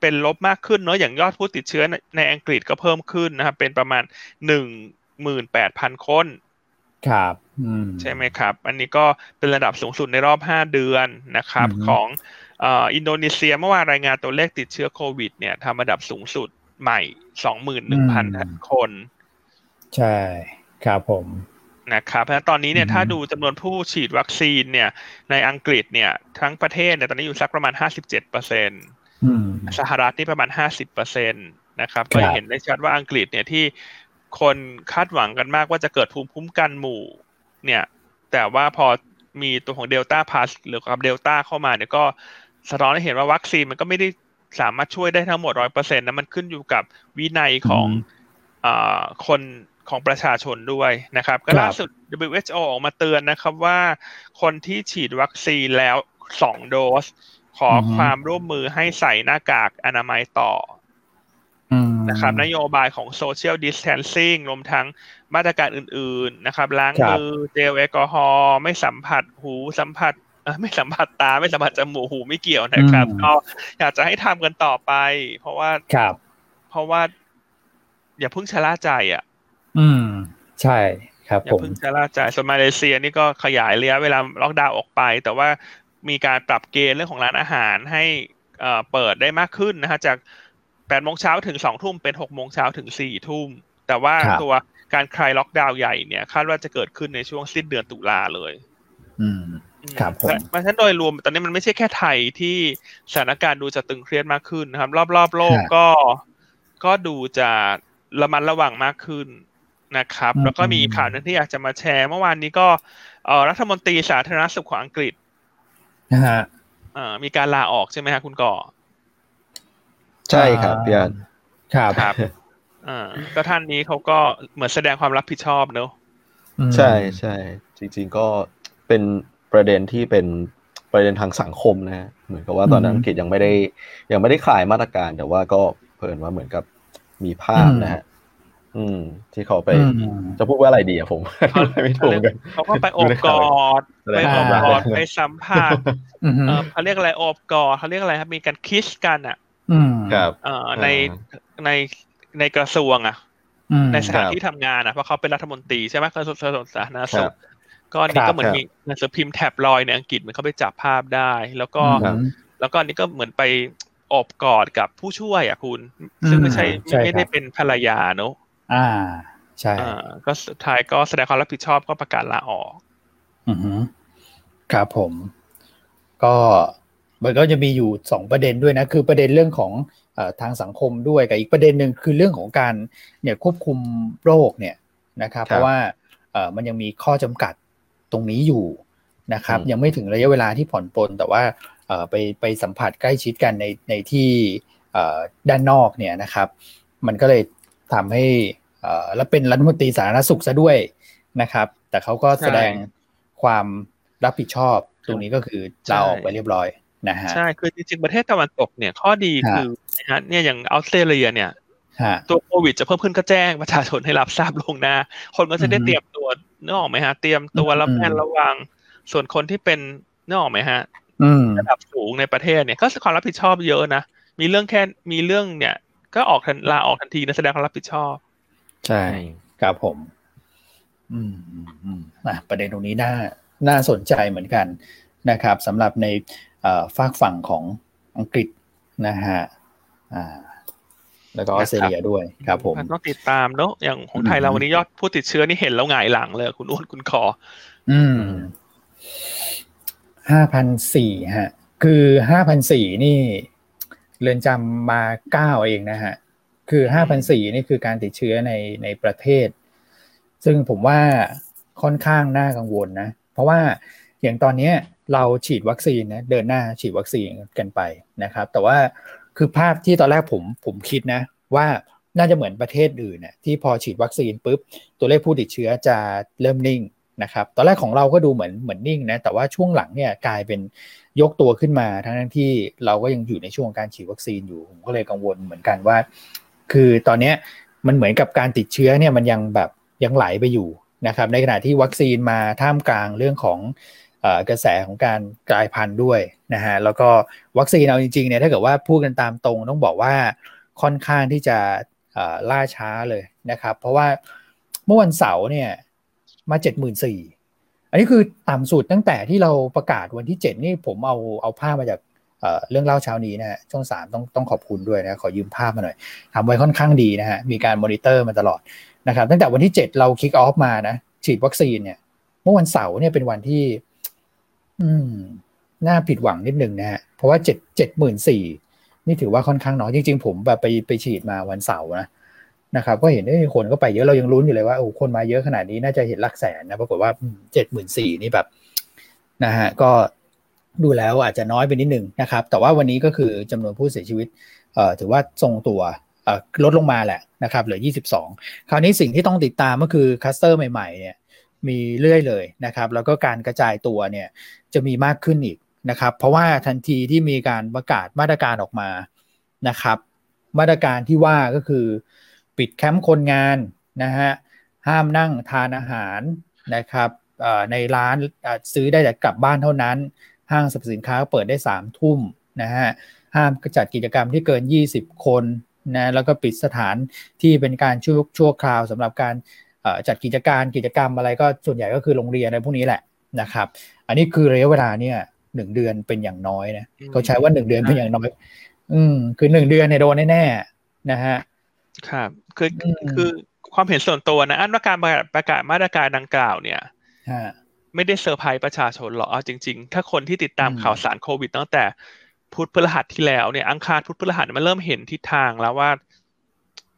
เป็นลบมากขึ้นเนาะอย่างยอดผู้ติดเชื้อในอังกฤษก็เพิ่มขึ้นนะครับเป็นประมาณหนึ่งหมื่นแปดพันคน ครับใช่ไหมครับ อันนี้ก็เป็นระดับสูงสุดในรอบห้าเดือนนะครับ ของอินโดนีเซียเมื่อวานรายงานตัวเลขติดเชื้อโควิด เนี่ยทำระดับสูงสุดใหม่สองหมื่นหนึ่งพันคน ใช่ครับผมนะครับเพราะตอนนี้เนี่ยถ้าดูจำนวนผู้ฉีดวัคซีนเนี่ย ในอังกฤษเนี่ย ทั้งประเทศเนี่ยตอนนี้อยู่สักประมาณห้าสิบเจ็ดเปอร์เซ็นต์สหรัฐนี่ประมาณห้าสิบเปอร์เซ็นต์นะครับ ก็เห็นได้ชัดว่าอังกฤษเนี่ยที่ คนคาดหวังกันมากว่าจะเกิดภูมิคุ้มกันหมู่ เนี่ย แต่ว่าพอมีตัวของเดลต้าพลัสหรือกับเดลต้าเข้ามาเนี่ยก็สะท้อนให้เห็นว่าวัคซีนมันก็ไม่ได้สามารถช่วยได้ทั้งหมดร้อยเปอร์เซ็นต์นะมันขึ้นอยู่กับวินัยของอคนของประชาชนด้วยนะครับ ก็ล่าสุด WHO ออกมาเตือนนะครับว่า คนที่ฉีดวัคซีนแล้วสองโดส ขอความร่วมมือให้ใส่หน้ากากอนามัยต่อ นะครับนโยบายของ social distancing รวมทั้งมาตรการอื่นๆนะครับ ล้างมือเจลแอลกอฮอล์ไม่สัมผัสหูสัมผัสไม่สัมผัสตาไม่สัมผัสจมูกหูไม่เกี่ยวนะครับ ก็อยากจะให้ทำกันต่อไป เพราะว่าครับ เพราะว่า อย่าเพิ่งชะล่าใจอะ อืม ใช่ครับอย่าเพิ่งชะล่าใจส่วนมาเลเซียนี่ก็ขยายระยะเวลาล็อกดาวน์ออกไป แต่ว่ามีการปรับเกณฑ์เรื่องของร้านอาหารให้เปิดได้มากขึ้นนะฮะจาก แปดโมงเช้าถึงสองทุ่มเป็นหกโมงเช้าถึงสี่ทุ่ม แต่ว่าตัวการคลายล็อกดาวน์ใหญ่เนี่ยคาดว่าจะเกิดขึ้นในช่วงสิ้นเดือนตุลาเลย อืมครับผมมาทั้นโดยรวมตอนนี้มันไม่ใช่แค่ไทยที่สถานการณ์ดูจะตึงเครียดมากขึ้นนะครับ รอบๆ โลกก็ก็ดูจะระมัดระวังมากขึ้นนะครับ แล้วก็มีข่าวนึงที่อยากจะมาแชร์ เมื่อวานนี้ก็เออรัฐมนตรีสาธารณสุขของอังกฤษนะฮะมีการลาออกใช่ไหมฮะคุณก่อ ใช่ครับพี่อันครับครับอ่าก็ท่านนี้เขาก็เหมือนแสดงความรับผิดชอบเนอะใช่ใช่จริง ๆก็เป็นประเด็นที่เป็นประเด็นทางสังคมนะฮะเหมือนกับว่าตอนนั้นอังกฤษยังไม่ได้ ยังไม่ได้คลายมาตรการ แต่ว่าก็เพิ่นว่าเหมือนกับมีภาพนะฮะอืม ที่เขาไปจะพูดว่าอะไรดีอะผมไม่ถูกกันเขาก็ไปอบกอดไปอบกอดไปสัมผัสเขาเรียกอะไรอบกอดเขาเรียกอะไรครับมีการคิสกันอะ ครับในในในกระทรวงอะในสถานที่ทำงานอะเพราะเขาเป็นรัฐมนตรีใช่ไหมกระทรวงสาธารณสุขก็นี่ก็เหมือนมีหนังสือพิมพ์แท็บลอยในอังกฤษมันเขาไปจับภาพได้ แล้วก็ แล้วก็อันนี้ก็เหมือนไปอบกอดกับผู้ช่วยอะคุณ ซึ่งไม่ใช่ไม่ได้เป็นภรรยาเนอะอ่า ใช่ก็สุดท้ายก็แสดงความรับผิดชอบก็ประกาศลาออก อือครับผม ก็ มันก็จะมีอยู่สองประเด็นด้วยนะคือประเด็นเรื่องของทางสังคมด้วยกับอีกประเด็นหนึ่งคือเรื่องของการเนี่ยควบคุมโรคเนี่ยนะครับ เพราะว่ามันยังมีข้อจำกัดตรงนี้อยู่นะครับ ยังไม่ถึงระยะเวลาที่ผ่อนปลนแต่ว่าไปไปสัมผัสใกล้ชิดกันในในที่ด้านนอกเนี่ยนะครับ มันก็เลยทำให้แล้วเป็นรัฐมนตรีสาธารณสุขซะด้วยนะครับ แต่เขาก็แสดงความรับผิดชอบตรงนี้ก็คือลาออกไปเรียบร้อย นะฮะใช่คือจริงๆประเทศตะวันตกเนี่ยข้อดีคือนะฮะเนี่ยอย่างออสเตรเลียเนี่ยตัวโควิดจะเพิ่มขึ้นก็แจ้งประชาชนให้รับทราบลงหน้า คนก็จะได้เตรียมตัวนึกออกไหมฮะ เตรียมตัวรับแผนระวัง ส่วนคนที่เป็นนึกออกไหมฮะระดับสูงในประเทศเนี่ยก็ความรับผิดชอบเยอะนะมีเรื่องแค่มีเรื่องเนี่ย ก็ออกทันลาออกทันทีนะแสดงความรับผิดชอบ ใช่ครับผม อืมอืมอะประเด็นตรงนี้น่าน่าสนใจเหมือนกันนะครับสำหรับใน ฝากฝั่งของอังกฤษนะฮะอ่าแล้วก็ออสเตรเลียด้วยครับผมต้องติดตามเนาะอย่างของไทยเราวันนี้ยอดผู้ติดเชื้อนี่เห็นแล้วหงายหลังเลย คุณอ้วนคุณคอ อืมห้าพันสี่ฮะ คือห้าพันสี่นี่ เรือนจำมาเก้าเองนะฮะ คือห้าพันสี่นี่คือการติดเชื้อในในประเทศ ซึ่งผมว่าค่อนข้างน่ากังวลนะ เพราะว่า อย่างตอนนี้เราฉีดวัคซีนนะเดินหน้าฉีดวัคซีนกันไปนะครับ แต่ว่าคือภาพที่ตอนแรกผมผมคิดนะ ว่าน่าจะเหมือนประเทศอื่นน่ยที่พอฉีดวัคซีนปุ๊บตัวเลขผู้ติดเชื้อจะเริ่มนิ่งนะครับตอนแรกของเราก็ดูเหมือนเหมือนนิ่งนะแต่ว่าช่วงหลังเนี่ยกลายเป็นยกตัวขึ้นมาทั้งที่เราก็ยังอยู่ในช่วงการฉีดวัคซีนอยู่ผมก็เลยกังวลเหมือนกันว่า คือตอนนี้มันเหมือนกับการติดเชื้อเนี่ยมันยังแบบยังไหลไปอยู่นะครับในขณะที่วัคซีนมาท่ามกลางเรื่องของ กระแสของการกลายพันธุ์ด้วยนะฮะแล้วก็วัคซีนเอาจริงๆเนี่ยถ้าเกิดว่าพูดกันตามตรงต้องบอกว่าค่อนข้างที่จะล่าช้าเลยนะครับ เพราะว่าเมื่อวันเสาร์เนี่ยมาเจ็ดหมื่นสี่อันนี้คือต่ำสุดตั้งแต่ที่เราประกาศวันที่เจ็ดนี่ผมเอาเอาภาพมาจากเรื่องเล่าเช้านี้นะฮะช่องสามต้องต้องขอบคุณด้วยนะขอยืมภาพมาหน่อยทำไว้ค่อนข้างดีนะฮะมีการมอนิเตอร์มาตลอดนะครับตั้งแต่วันที่เจ็ดเรา kick off มานะฉีดวัคซีนเนี่ยเมื่อวันเสาร์เนี่ยเป็นวันที่ อืมน่าผิดหวังนิดนึงนะฮะเพราะว่าเจ็ดเจ็ดหมื่นสี่นี่ถือว่าค่อนข้างน้อยจริงๆ ผมแบบไปไปฉีดมาวันเสาร์นะนะครับก็เห็นว่าคนก็ไปเยอะเรายังรุ้นอยู่เลยว่าโอ้คนมาเยอะขนาดนี้น่าจะเห็นหลักแสนนะปรากฏว่าเจ็ดหมื่นสี่นี่แบบนะฮะก็ดูแล้วอาจจะน้อยไปนิดนึงนะครับ แต่ว่าวันนี้ก็คือจำนวนผู้เสียชีวิตเอ่อถือว่าทรงตัวเอ่อลดลงมาแหละนะครับเหลือ 22 คราวนี้สิ่งที่ต้องติดตามก็คือคัสเตอร์ใหม่ๆเนี่ยมีเรื่อยเลยนะครับ แล้วก็การกระจายตัวเนี่ย จะมีมากขึ้นอีกนะครับ เพราะว่าทันทีที่มีการประกาศมาตรการออกมานะครับ มาตรการที่ว่าก็คือ ปิดแคมป์คนงานนะฮะห้ามนั่งทานอาหารนะครับในร้านซื้อได้แต่กลับบ้านเท่านั้น ห้างสรรพสินค้าเปิดได้3ามทุ่มนะฮะห้ามจัดกิจกรรมที่เกิน 20 คนนะแล้วก็ปิดสถานที่เป็นการชั่วชั่วคราวสำหรับการจัดกิจการกิจกรรมอะไรก็ส่วนใหญ่ก็คือโรงเรียนอะไรพวกนี้แหละ นะครับ อันนี้คือระยะเวลาเนี่ยหนึ่งเดือนเป็นอย่างน้อยนะเขาใช้ว่าหนึ่งเดือนเป็นอย่างน้อย อืมคือหนึ่งเดือนเนี่ยโดนแน่ๆนะฮะครับคือคือความเห็นส่วนตัวนะอันว่าการประกาศมาตรการดังกล่าวเนี่ยไม่ได้เซอร์ไพรส์ประชาชนหรอกเอาจริง ๆ ถ้าคนที่ติดตามข่าวสารโควิดตั้งแต่พุธพฤหัสที่แล้วเนี่ยอังคารพุธพฤหัสมันเริ่มเห็นทิศทางแล้วว่า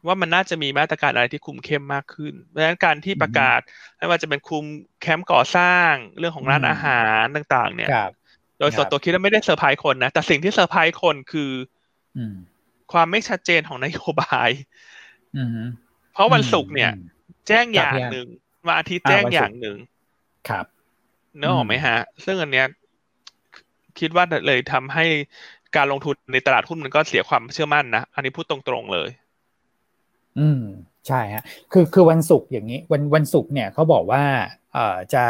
ว่ามันน่าจะมีมาตรการอะไรที่คุมเข้มมากขึ้นเพราะฉะนั้นการที่ประกาศไม่ว่าจะเป็นคุมแคมป์ก่อสร้างเรื่องของร้านอาหารต่าง ๆ เนี่ยโดยส่วนตัวคิดว่าไม่ได้เซอร์ไพรส์คนนะแต่สิ่งที่เซอร์ไพรส์คนคือความไม่ชัดเจนของนโยบายเพราะวันศุกร์เนี่ย แจ้งอย่างหนึ่งวันอาทิตย์แจ้งอย่างหนึ่งครับเนื้อออกไหมฮะ ซึ่งอันเนี้ยคิดว่าเลยทำให้การลงทุนในตลาดหุ้นมันก็เสียความเชื่อมั่นนะ อันนี้พูดตรงๆเลย อืมใช่ฮะคือคือวันศุกร์อย่างนี้ วันวันศุกร์เนี่ยเขาบอกว่าเอ่อจะ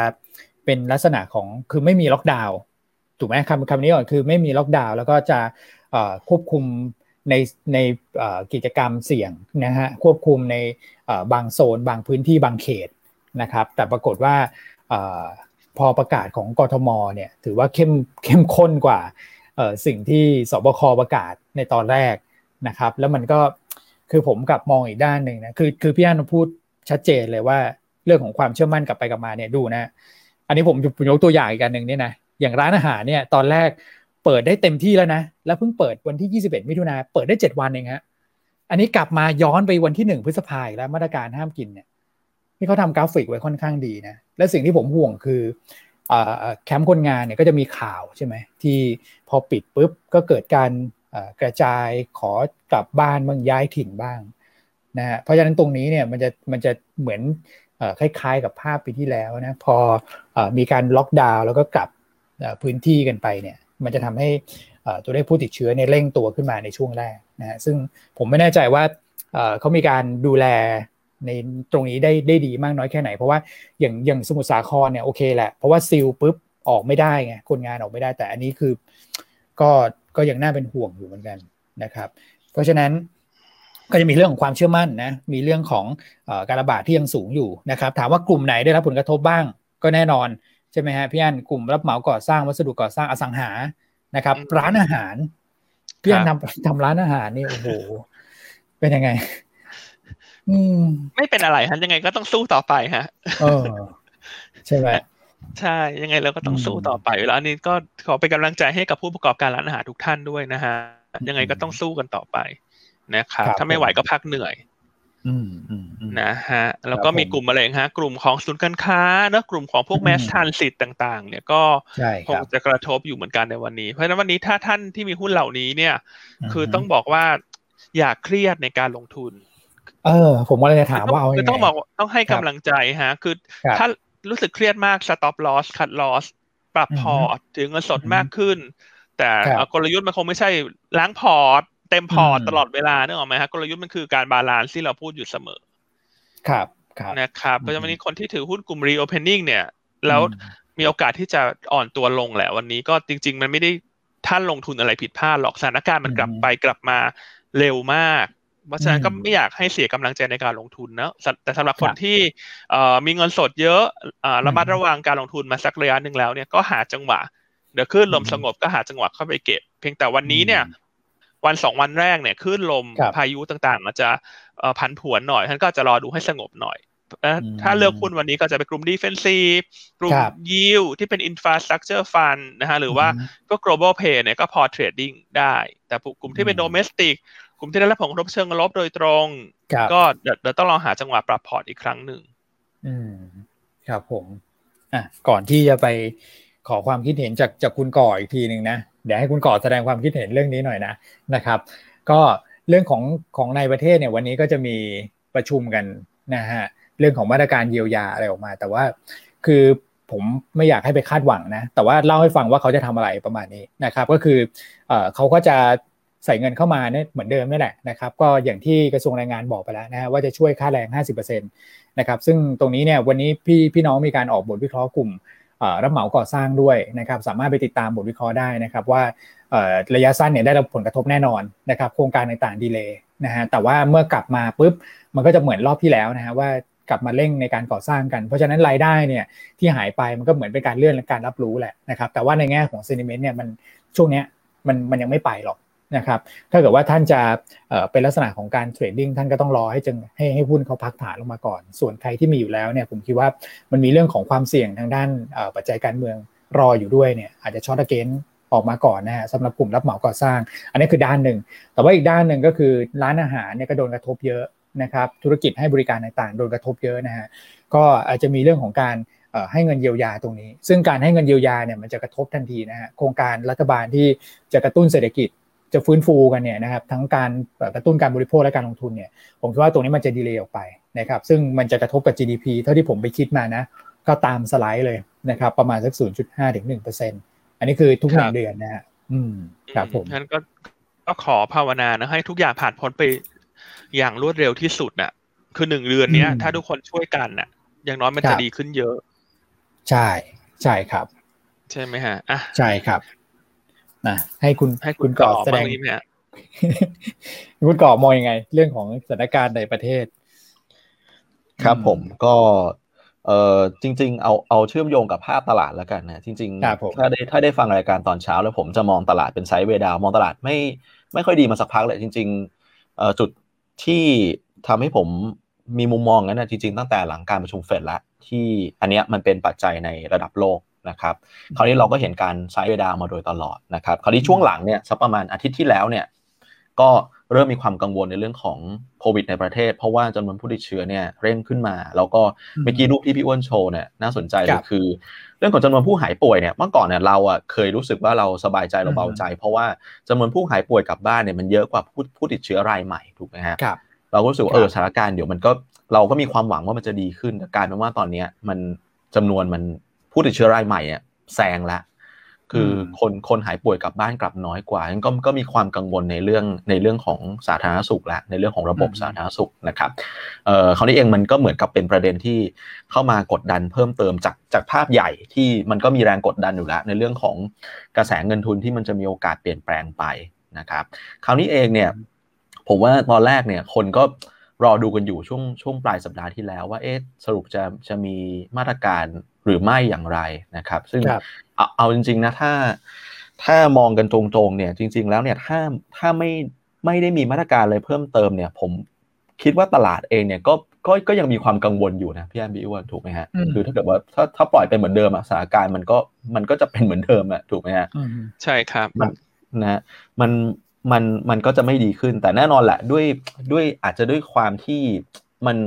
เป็นลักษณะของคือไม่มีล็อกดาวน์ถูกไหมคำคำนี้ก่อนคือไม่มีล็อกดาวน์แล้วก็จะควบคุมในในกิจกรรมเสี่ยงนะฮะควบคุมในบางโซน บางพื้นที่บางเขตนะครับแต่ปรากฏว่าพอประกาศของกทมเนี่ยถือว่าเข้มเข้มข้นกว่าสิ่งที่สบคประกาศในตอนแรกนะครับแล้วมันก็ คือผมกับมองอีกด้านหนึ่งนะคือคือพี่อันพูดชัดเจนเลยว่าเรื่องของความเชื่อมั่นกลับไปกลับมาเนี่ยดูนะ อันนี้ผมยกตัวอย่างอีกอันหนึ่งเนี่ยนะอย่างร้านอาหารเนี่ยตอนแรกเปิดได้เต็มที่แล้วนะ แล้วเพิ่งเปิดวันที่ 21 มิถุนาเปิดได้ 7 วันเองฮะอันนี้กลับมาย้อนไปวันที่ 1 พฤษภาคมแล้วมาตรการห้ามกินเนี่ยที่เขาทำกราฟิกไว้ค่อนข้างดีนะและสิ่งที่ผมห่วงคือแคมป์คนงานเนี่ยก็จะมีข่าวใช่ไหมที่พอปิดปุ๊บก็เกิดการ กระจายขอกลับบ้านบางย้ายถิ่นบ้างนะฮะเพราะฉะนั้นตรงนี้เนี่ยมันจะมันจะเหมือนคล้ายๆ กับภาพปีที่แล้วนะพออมีการล็อกดาวน์แล้วก็กลับพื้นที่กันไปเนี่ยมันจะทำให้ตัวเลขผู้ติดเชื้อเนี่ยเร่งตัวขึ้นมาในช่วงแรกนะฮะซึ่งผมไม่แน่ใจว่าเขามีการดูแลในตรงนี้ได้ได้ดีมากน้อยแค่ไหน เพราะว่าอย่างอย่างสมุทรสาครเนี่ยโอเคแหละเพราะว่าซิลปุ๊บออกไม่ได้ไงคนงานออกไม่ได้แต่อันนี้คือก็ ก็ยังน่าเป็นห่วงอยู่เหมือนกันนะครับ เพราะฉะนั้นก็จะมีเรื่องของความเชื่อมั่นนะ มีเรื่องของการระบาดที่ยังสูงอยู่นะครับ ถามว่ากลุ่มไหนได้รับผลกระทบบ้าง ก็แน่นอนใช่ไหมฮะพี่อันกลุ่มรับเหมาก่อสร้างวัสดุก่อสร้างอสังหานะครับ ร้านอาหารพี่อันทำทำร้านอาหารนี่โอ้โหเป็นยังไง อืม ไม่เป็นอะไรฮะยังไงก็ต้องสู้ต่อไปฮะเออใช่ไหม ใช่ ยังไงเราก็ต้องสู้ต่อไปแล้วอันนี้ก็ขอเป็นกำลังใจให้กับผู้ประกอบการร้านอาหารทุกท่านด้วยนะฮะ ยังไงก็ต้องสู้กันต่อไปนะครับถ้าไม่ไหวก็พักเหนื่อยนะฮะแล้วก็มีกลุ่มอะไรฮะ กลุ่มของศูนย์การค้าเนอะกลุ่มของพวกแมสทันสิทธิ์ต่าง ๆ เนี่ยก็คงจะกระทบอยู่เหมือนกันในวันนี้ เพราะฉะนั้นวันนี้ถ้าท่านที่มีหุ้นเหล่านี้เนี่ย คือต้องบอกว่าอย่าเครียดในการลงทุน เออ ผมก็เลยจะถามว่าเอาไงต้องบอกต้องให้กำลังใจฮะ คือถ้า รู้สึกเครียดมาก stop loss cut loss ปรับพอร์ตถึงเงินสดมากขึ้น แต่กลยุทธ์มันคงไม่ใช่ล้างพอร์ตเต็มพอร์ตตลอดเวลาเนอะไหมฮะกลยุทธ์มันคือการ balance ที่เราพูดอยู่เสมอ ครับครับนะครับเพราะฉะนั้นวันนี้คนที่ถือหุ้นกลุ่ม reopening เนี่ย แล้วมีโอกาสที่จะอ่อนตัวลงแหละวันนี้ก็จริง ๆ มันไม่ได้ท่านลงทุนอะไรผิดพลาดหรอกสถานการณ์มันกลับไปกลับมาเร็วมาก เพราะฉะนั้นก็ไม่อยากให้เสียกำลังใจในการลงทุนนะแต่สำหรับคนที่มีเงินสดเยอะระมัดระวังการลงทุนมาสักระยะหนึ่งแล้วเนี่ยก็หาจังหวะ เดี๋ยวขึ้นลมสงบก็หาจังหวะเข้าไปเก็บ เพียงแต่วันนี้เนี่ย วันสองวันแรกเนี่ยคลื่นลมพายุต่างๆอาจจะพันผวนหน่อยท่านก็จะรอดูให้สงบหน่อยถ้าเลือกหุ้นวันนี้ก็จะเป็นกลุ่ม defensive กลุ่ม yield ที่เป็น infrastructure fund นะฮะหรือว่าพวก global pay เนี่ยก็พอเทรดดิ้งได้ แต่กลุ่มที่เป็น domestic กลุ่มที่ได้รับผลกระทบเชิงลบโดยตรง ก็เดี๋ยวต้องลองหาจังหวะปรับพอร์ตอีกครั้งหนึ่งอืมครับผมอะก่อนที่จะไปขอความคิดเห็นจากจากคุณก่ออีกทีหนึ่งนะเดี๋ยวให้คุณก่อแสดงความคิดเห็นเรื่องนี้หน่อยนะนะครับ ก็เรื่องของของในประเทศเนี่ยวันนี้ก็จะมีประชุมกันนะฮะเรื่องของมาตรการเยียวยาอะไรออกมา แต่ว่าคือผมไม่อยากให้ไปคาดหวังนะ แต่ว่าเล่าให้ฟังว่าเขาจะทำอะไรประมาณนี้นะครับ ก็คือเขาก็จะ ใส่เงินเข้ามาเนี่ยเหมือนเดิมนี่แหละนะครับก็อย่างที่กระทรวงแรงงานบอกไปแล้วนะฮะว่าจะช่วยค่าแรง 50%นะครับซึ่งตรงนี้เนี่ยวันนี้พี่พี่น้องมีการออกบทวิเคราะห์กลุ่มรับเหมาก่อสร้างด้วยนะครับสามารถไปติดตามบทวิเคราะห์ได้นะครับว่าระยะสั้นเนี่ยได้รับผลกระทบแน่นอนนะครับโครงการต่างๆดีเลยนะฮะแต่ว่าเมื่อกลับมาปุ๊บมันก็จะเหมือนรอบที่แล้วนะฮะว่ากลับมาเร่งในการก่อสร้างกัน เพราะฉะนั้นรายได้เนี่ยที่หายไปมันก็เหมือนเป็นการเลื่อนและการรับรู้แหละนะครับแต่ว่าในแง่ของเซนิเมนต์เนี่ยมันช่วงเนี้ยมันมันยังไม่ไปหรอก นะครับถ้าเกิดว่าท่านจะเป็นลักษณะของการเทรดดิ้งท่านก็ต้องรอให้จึงให้ให้หุ้นเขาพักฐานลงมาก่อน ส่วนใครที่มีอยู่แล้วเนี่ยผมคิดว่ามันมีเรื่องของความเสี่ยงทางด้านปัจจัยการเมืองรออยู่ด้วยเนี่ยอาจจะช็อตเกนออกมาก่อนนะฮะสำหรับกลุ่มรับเหมาก่อสร้าง อันนี้คือด้านหนึ่ง แต่ว่าอีกด้านหนึ่งก็คือร้านอาหารเนี่ยก็โดนกระทบเยอะนะครับธุรกิจให้บริการต่างๆ โดนกระทบเยอะนะฮะก็อาจจะมีเรื่องของการให้เงินเยียวยาตรงนี้ ซึ่งการให้เงินเยียวยาเนี่ยมันจะกระทบทันทีนะฮะโครงการรัฐบาลที่จะกระตุ้นเศรษฐกิจ จะฟื้นฟูกันเนี่ยนะครับทั้งการกระตุ้นการบริโภคและการลงทุนเนี่ยผมคิดว่าตรงนี้มันจะดีเลย์ออกไปนะครับซึ่งมันจะกระทบกับ GDP เท่าที่ผมไปคิดมานะก็ตามสไลด์เลยนะครับประมาณสัก 0.5ถึง1%อันนี้คือทุกหนึ่งเดือนนะฮะอืมครับผมนั้นก็ก็ขอภาวนานะให้ทุกอย่างผ่านพ้นไปอย่างรวดเร็วที่สุดน่ะ คือหนึ่งเดือนเนี้ย ถ้าทุกคนช่วยกันน่ะ อย่างน้อยมันจะดีขึ้นเยอะ ใช่ ใช่ครับ ใช่ไหมฮะอะใช่ครับ นะให้คุณให้คุณก่อแสดงนี้เนี่ยคุณก่อมองยังไง เรื่องของสถานการณ์ในประเทศ ครับผมก็เออจริง ๆ เอาเอาเชื่อมโยงกับภาพตลาดแล้วกันนะจริง ๆ ถ้าได้ถ้าได้ฟังรายการตอนเช้า แล้วผมจะมองตลาดเป็นไซด์เวดาวมองตลาดไม่ไม่ค่อยดีมาสักพักเลยจริงๆเอ่อจุดที่ทำให้ผมมีมุมมองนั้นนะจริงๆตั้งแต่หลังการประชุมเฟดแล้วที่อันเนี้ยมันเป็นปัจจัยในระดับโลก นะครับคราวนี้เราก็เห็นการไซด์เวดาวมาโดยตลอดนะครับคราวนี้ช่วงหลังเนี่ยสักประมาณอาทิตย์ที่แล้วเนี่ยก็เริ่มมีความกังวลในเรื่องของโควิดในประเทศ เพราะว่าจำนวนผู้ติดเชื้อเนี่ยเร่งขึ้นมา แล้วก็เมื่อกี้รูปที่พี่อ้วนโชว์เนี่ยน่าสนใจเลยคือ เรื่องของจำนวนผู้หายป่วยเนี่ยเมื่อก่อนเนี่ยเราอะเคยรู้สึกว่าเราสบายใจเราเบาใจ เพราะว่าจำนวนผู้หายป่วยกลับบ้านเนี่ยมันเยอะกว่าผู้ผู้ติดเชื้อรายใหม่ถูกไหมฮะเราก็รู้สึกว่าเออสถานการณ์เดี๋ยวมันก็เราก็มีความหวังว่ามันจะดีขึ้นแต่การเป็นว่าตอนนี้มันจำนวนมัน ผู้ติดเชื้อรายใหม่เนี่ยแซงแล้วคือคนคนหายป่วยกลับบ้านกลับน้อยกว่าก็ก็มีความกังวลในเรื่องในเรื่องของสาธารณสุขและในเรื่องของระบบสาธารณสุขนะครับเอ่อคราวนี้เองมันก็เหมือนกับเป็นประเด็นที่เข้ามากดดันเพิ่มเติมจากจากภาพใหญ่ที่มันก็มีแรงกดดันอยู่แล้ว ในเรื่องของกระแสเงินทุนที่มันจะมีโอกาสเปลี่ยนแปลงไปนะครับ คราวนี้เองเนี่ยผมว่าตอนแรกเนี่ยคนก็รอดูกันอยู่ช่วงช่วงปลายสัปดาห์ที่แล้วว่าเอ๊ะสรุปจะจะมีมาตรการ หรือไม่อย่างไรนะครับ ซึ่งเอาเอาจริง ๆ นะถ้าถ้ามองกันตรงๆเนี่ยจริง ๆ แล้วเนี่ยถ้าถ้าไม่ไม่ได้มีมาตรการอะไรเพิ่มเติมเนี่ย ผมคิดว่าตลาดเองเนี่ยก็ก็ก็ยังมีความกังวลอยู่นะพี่แอมบิวถูกไหมฮะคือถ้าเกิดว่าถ้าถ้าปล่อยไปเหมือนเดิมอะสถานการณ์มันก็มันก็จะเป็นเหมือนเดิมอะถูกไหมฮะใช่ครับมันนะมันมันมันก็จะไม่ดีขึ้นแต่แน่นอนแหละด้วยด้วยอาจจะด้วยความที่มัน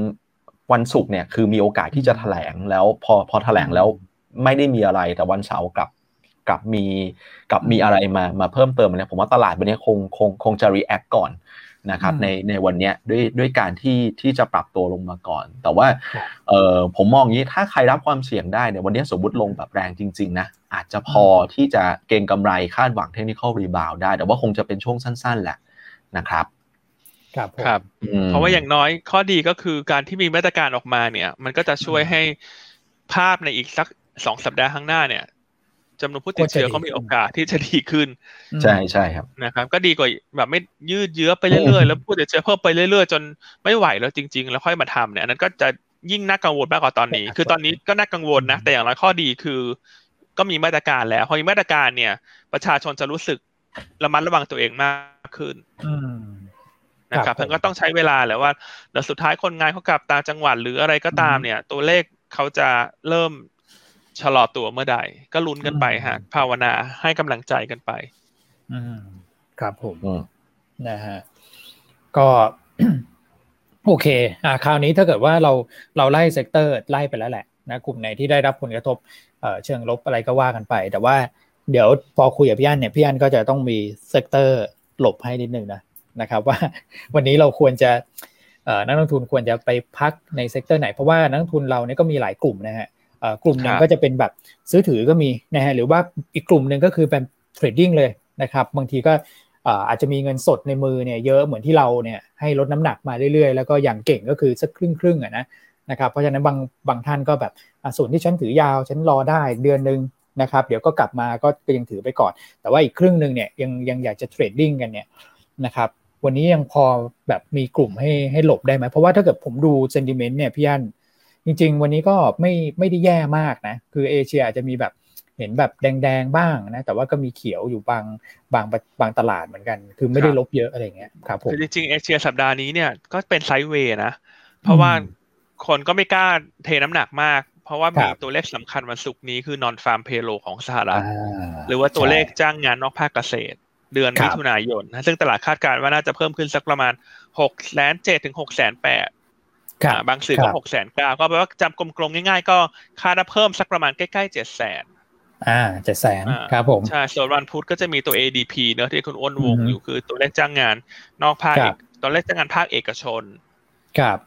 วันศุกร์เนี่ยคือมีโอกาสที่จะแถลงแล้วพอพอแถลงแล้วไม่ได้มีอะไรแต่วันเสาร์กลับกลับมีกลับมีอะไรมามาเพิ่มเติมเนี่ยผมว่าตลาดวันนี้คงคงคงจะรีแอคก่อนนะครับในในวันนี้ด้วยด้วยการที่ที่จะปรับตัวลงมาก่อน แต่ว่าเออผมมองงี้ถ้าใครรับความเสี่ยงได้เนี่ยวันนี้สมมติลงแบบแรงจริง ๆ นะ อาจจะพอที่จะเก็งกำไรคาดหวังเทคนิคอลรีบาวได้ แต่ว่าคงจะเป็นช่วงสั้น ๆ แหละนะครับ ครับครับเพราะว่าอย่างน้อยข้อดีก็คือการที่มีมาตรการออกมาเนี่ย มันก็จะช่วยให้ภาพในอีกสักสองสัปดาห์ข้างหน้าเนี่ยจำนวนผู้ติดเชื้อเขามีโอกาสที่จะดีขึ้น ใช่ใช่ครับนะครับ ก็ดีกว่าแบบไม่ยืดเยื้อไปเรื่อยๆแล้วผู้ติดเชื้อเพิ่มไปเรื่อยๆ จนไม่ไหวแล้วจริง ๆ แล้วค่อยมาทำเนี่ยนั้นก็จะยิ่งน่ากังวลมากกว่าตอนนี้ คือตอนนี้ก็น่ากังวลนะ แต่อย่างไรข้อดีคือ ก็มีมาตรการแล้วพอมีมาตรการเนี่ย ประชาชนจะรู้สึกระมัดระวังตัวเองมากขึ้น นะครับเพิ่งก็ต้องใช้เวลาแหละว่าแล้วสุดท้ายคนงานเขากลับต่างจังหวัดหรืออะไรก็ตามเนี่ย ตัวเลขเขาจะเริ่มชะลอตัวเมื่อใด ก็ลุ้นกันไปฮะภาวนาให้กำลังใจกันไป อืมครับผมนะฮะก็โอเค อ่าคราวนี้ถ้าเกิดว่าเราเราไล่ sector ไล่ไปแล้วแหละนะกลุ่มไหนที่ได้รับผลกระทบเอ่อเชิงลบอะไรก็ว่ากันไป แต่ว่าเดี๋ยวพอคุยกับพี่อันเนี่ยพี่อันก็จะต้องมี sector หลบให้นิดนึงนะ นะครับว่าวันนี้เราควรจะนักลงทุนควรจะไปพักใน sector ไหน เพราะว่านักลงทุนเราเนี่ยก็มีหลายกลุ่มนะฮะกลุ่มหนึ่งก็จะเป็นแบบซื้อถือก็มีนะฮะหรือว่าอีกกลุ่มหนึ่งก็คือเป็น trading เลยนะครับบางทีก็อาจจะมีเงินสดในมือเนี่ยเยอะเหมือนที่เราเนี่ยให้ลดน้ำหนักมาเรื่อยๆ แล้วก็อย่างเก่งก็คือสักครึ่งครึ่งอะนะนะครับเพราะฉะนั้นบางบางท่านก็แบบส่วนที่ฉันถือยาวฉันรอได้เดือนหนึ่งนะครับเดี๋ยวก็กลับมาก็ยังถือไปก่อน แต่ว่าอีกครึ่งหนึ่งเนี่ยยังยังอยากจะ trading กันเนี่ยนะครับ วันนี้ยังพอแบบมีกลุ่มให้ให้หลบได้ไหมเพราะว่าถ้าเกิดผมดู sentiment เนี่ยพี่อันจริง ๆ วันนี้ก็ไม่ไม่ได้แย่มากนะ คือเอเชียอาจจะมีแบบเห็นแบบแดง ๆ บ้างนะ แต่ว่าก็มีเขียวอยู่บางบางบางตลาดเหมือนกัน คือไม่ได้ลบเยอะอะไรเงี้ยครับผมคือจริงๆเอเชียสัปดาห์นี้เนี่ยก็เป็นไซด์เวย์นะ เพราะว่าคนก็ไม่กล้าเทน้ำหนักมาก เพราะว่ามีตัวเลขสำคัญวันศุกร์นี้คือนอนฟาร์มเพโลของสหรัฐหรือว่าตัวเลขจ้างงานนอกภาคเกษตร เดือนมิถุนายนนะซึ่งตลาดคาดการณ์ว่าน่าจะเพิ่มขึ้นสักประมาณหกแสนเจ็ดถึงหกแสนแปดบางสื่อก็หกแสนเก้าก็แปลว่าจำกลมๆง่ายๆ ก็คาดเพิ่มสักประมาณใกล้ๆเจ็ดแสนอ่าเจ็ดแสนครับผมใช่ส่วนวันพุธก็จะมีตัว ADP เนอะที่คุณอ้นวงอยู่คือตัวเลขจ้างงาน นอกภาคตัวเลขจ้างงานภาคเอกชนครับ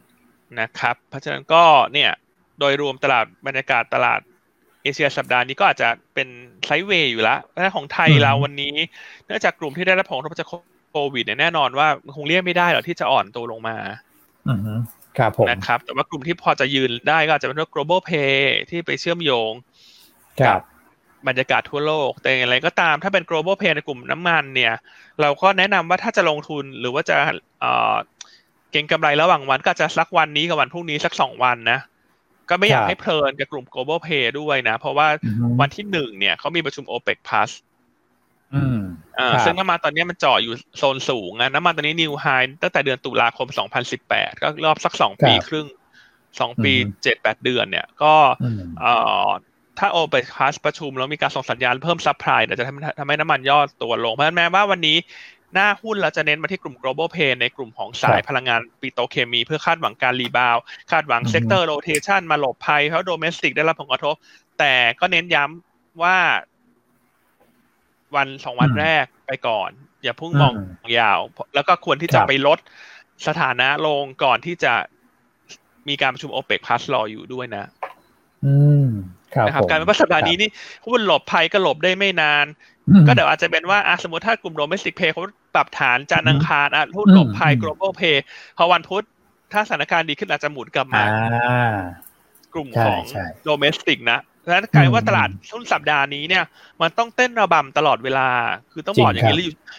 นะครับ เพราะฉะนั้นก็เนี่ย โดยรวมตลาดบรรยากาศตลาด เอเชียสัปดาห์นี้ก็อาจจะเป็นไซด์เวย์อยู่แล้วแต่ของไทยเราวันนี้ เนื่องจากกลุ่มที่ได้รับผลกระทบจากโควิดเนี่ยแน่นอนว่าคงเลี่ยงไม่ได้หรอกที่จะอ่อนตัวลงมาครับผมนะครับ แต่ว่ากลุ่มที่พอจะยืนได้ก็อาจจะเป็นพวก global pay ที่ไปเชื่อมโยงกับบรรยากาศทั่วโลก แต่อย่างไรก็ตามถ้าเป็น global pay ในกลุ่มน้ำมันเนี่ย เราก็แนะนำว่าถ้าจะลงทุนหรือว่าจะเก็งกำไรระหว่างวันก็จะสักวันนี้กับวันพรุ่งนี้สักสองวันนะ ก็ไม่อยากให้เพลินกับกลุ่ม global pay ด้วยนะ เพราะว่าวันที่หนึ่งเนี่ยเขามีประชุม OPEC plus อ่าซึ่งน้ำมันตอนนี้มันจ่ออยู่โซนสูงนะน้ำมันตอนนี้ new high ตั้งแต่เดือนตุลาคม 2018 ก็รอบสักสองปีครึ่งสองปีเจ็ดแปดเดือนเนี่ย ก็เอ่อถ้า OPEC plus ประชุมแล้วมีการส่งสัญญาณเพิ่ม supply เดี๋ยวจะทำทำให้น้ำมันย่อตัวลง เพราะฉะนั้นแม้ว่าวันนี้ หน้าหุ้นเราจะเน้นมาที่กลุ่ม global play ในกลุ่มของสายพลังงานปิโตเคมี เพื่อคาดหวังการ reboundคาดหวัง sector rotation มาหลบภัยเพราะ domestic ได้รับผลกระทบ แต่ก็เน้นย้ำว่า วันสองวันแรกไปก่อน อย่าเพิ่งมองยาว แล้วก็ควรที่จะไปลดสถานะลงก่อนที่จะมีการประชุม OPEC plus รออยู่ด้วยนะ อืมครับนะครับกลายเป็นว่าสัปดาห์นี้นี่หุ้นหลบภัยก็หลบได้ไม่นาน ก็เดี๋ยวอาจจะเป็นว่าอะสมมติถ้ากลุ่ม domestic play เขา ปรับฐานจันทร์อังคารอะหุ้นหลบภัย global play พอวันพุธถ้าสถานการณ์ดีขึ้นอาจจะหมุนกลับมากลุ่มของ domestic นะดังนั้นกลายว่าตลาดช่วงสัปดาห์นี้เนี่ย มันต้องเต้นระบำตลอดเวลา คือต้องบอกอย่างนี้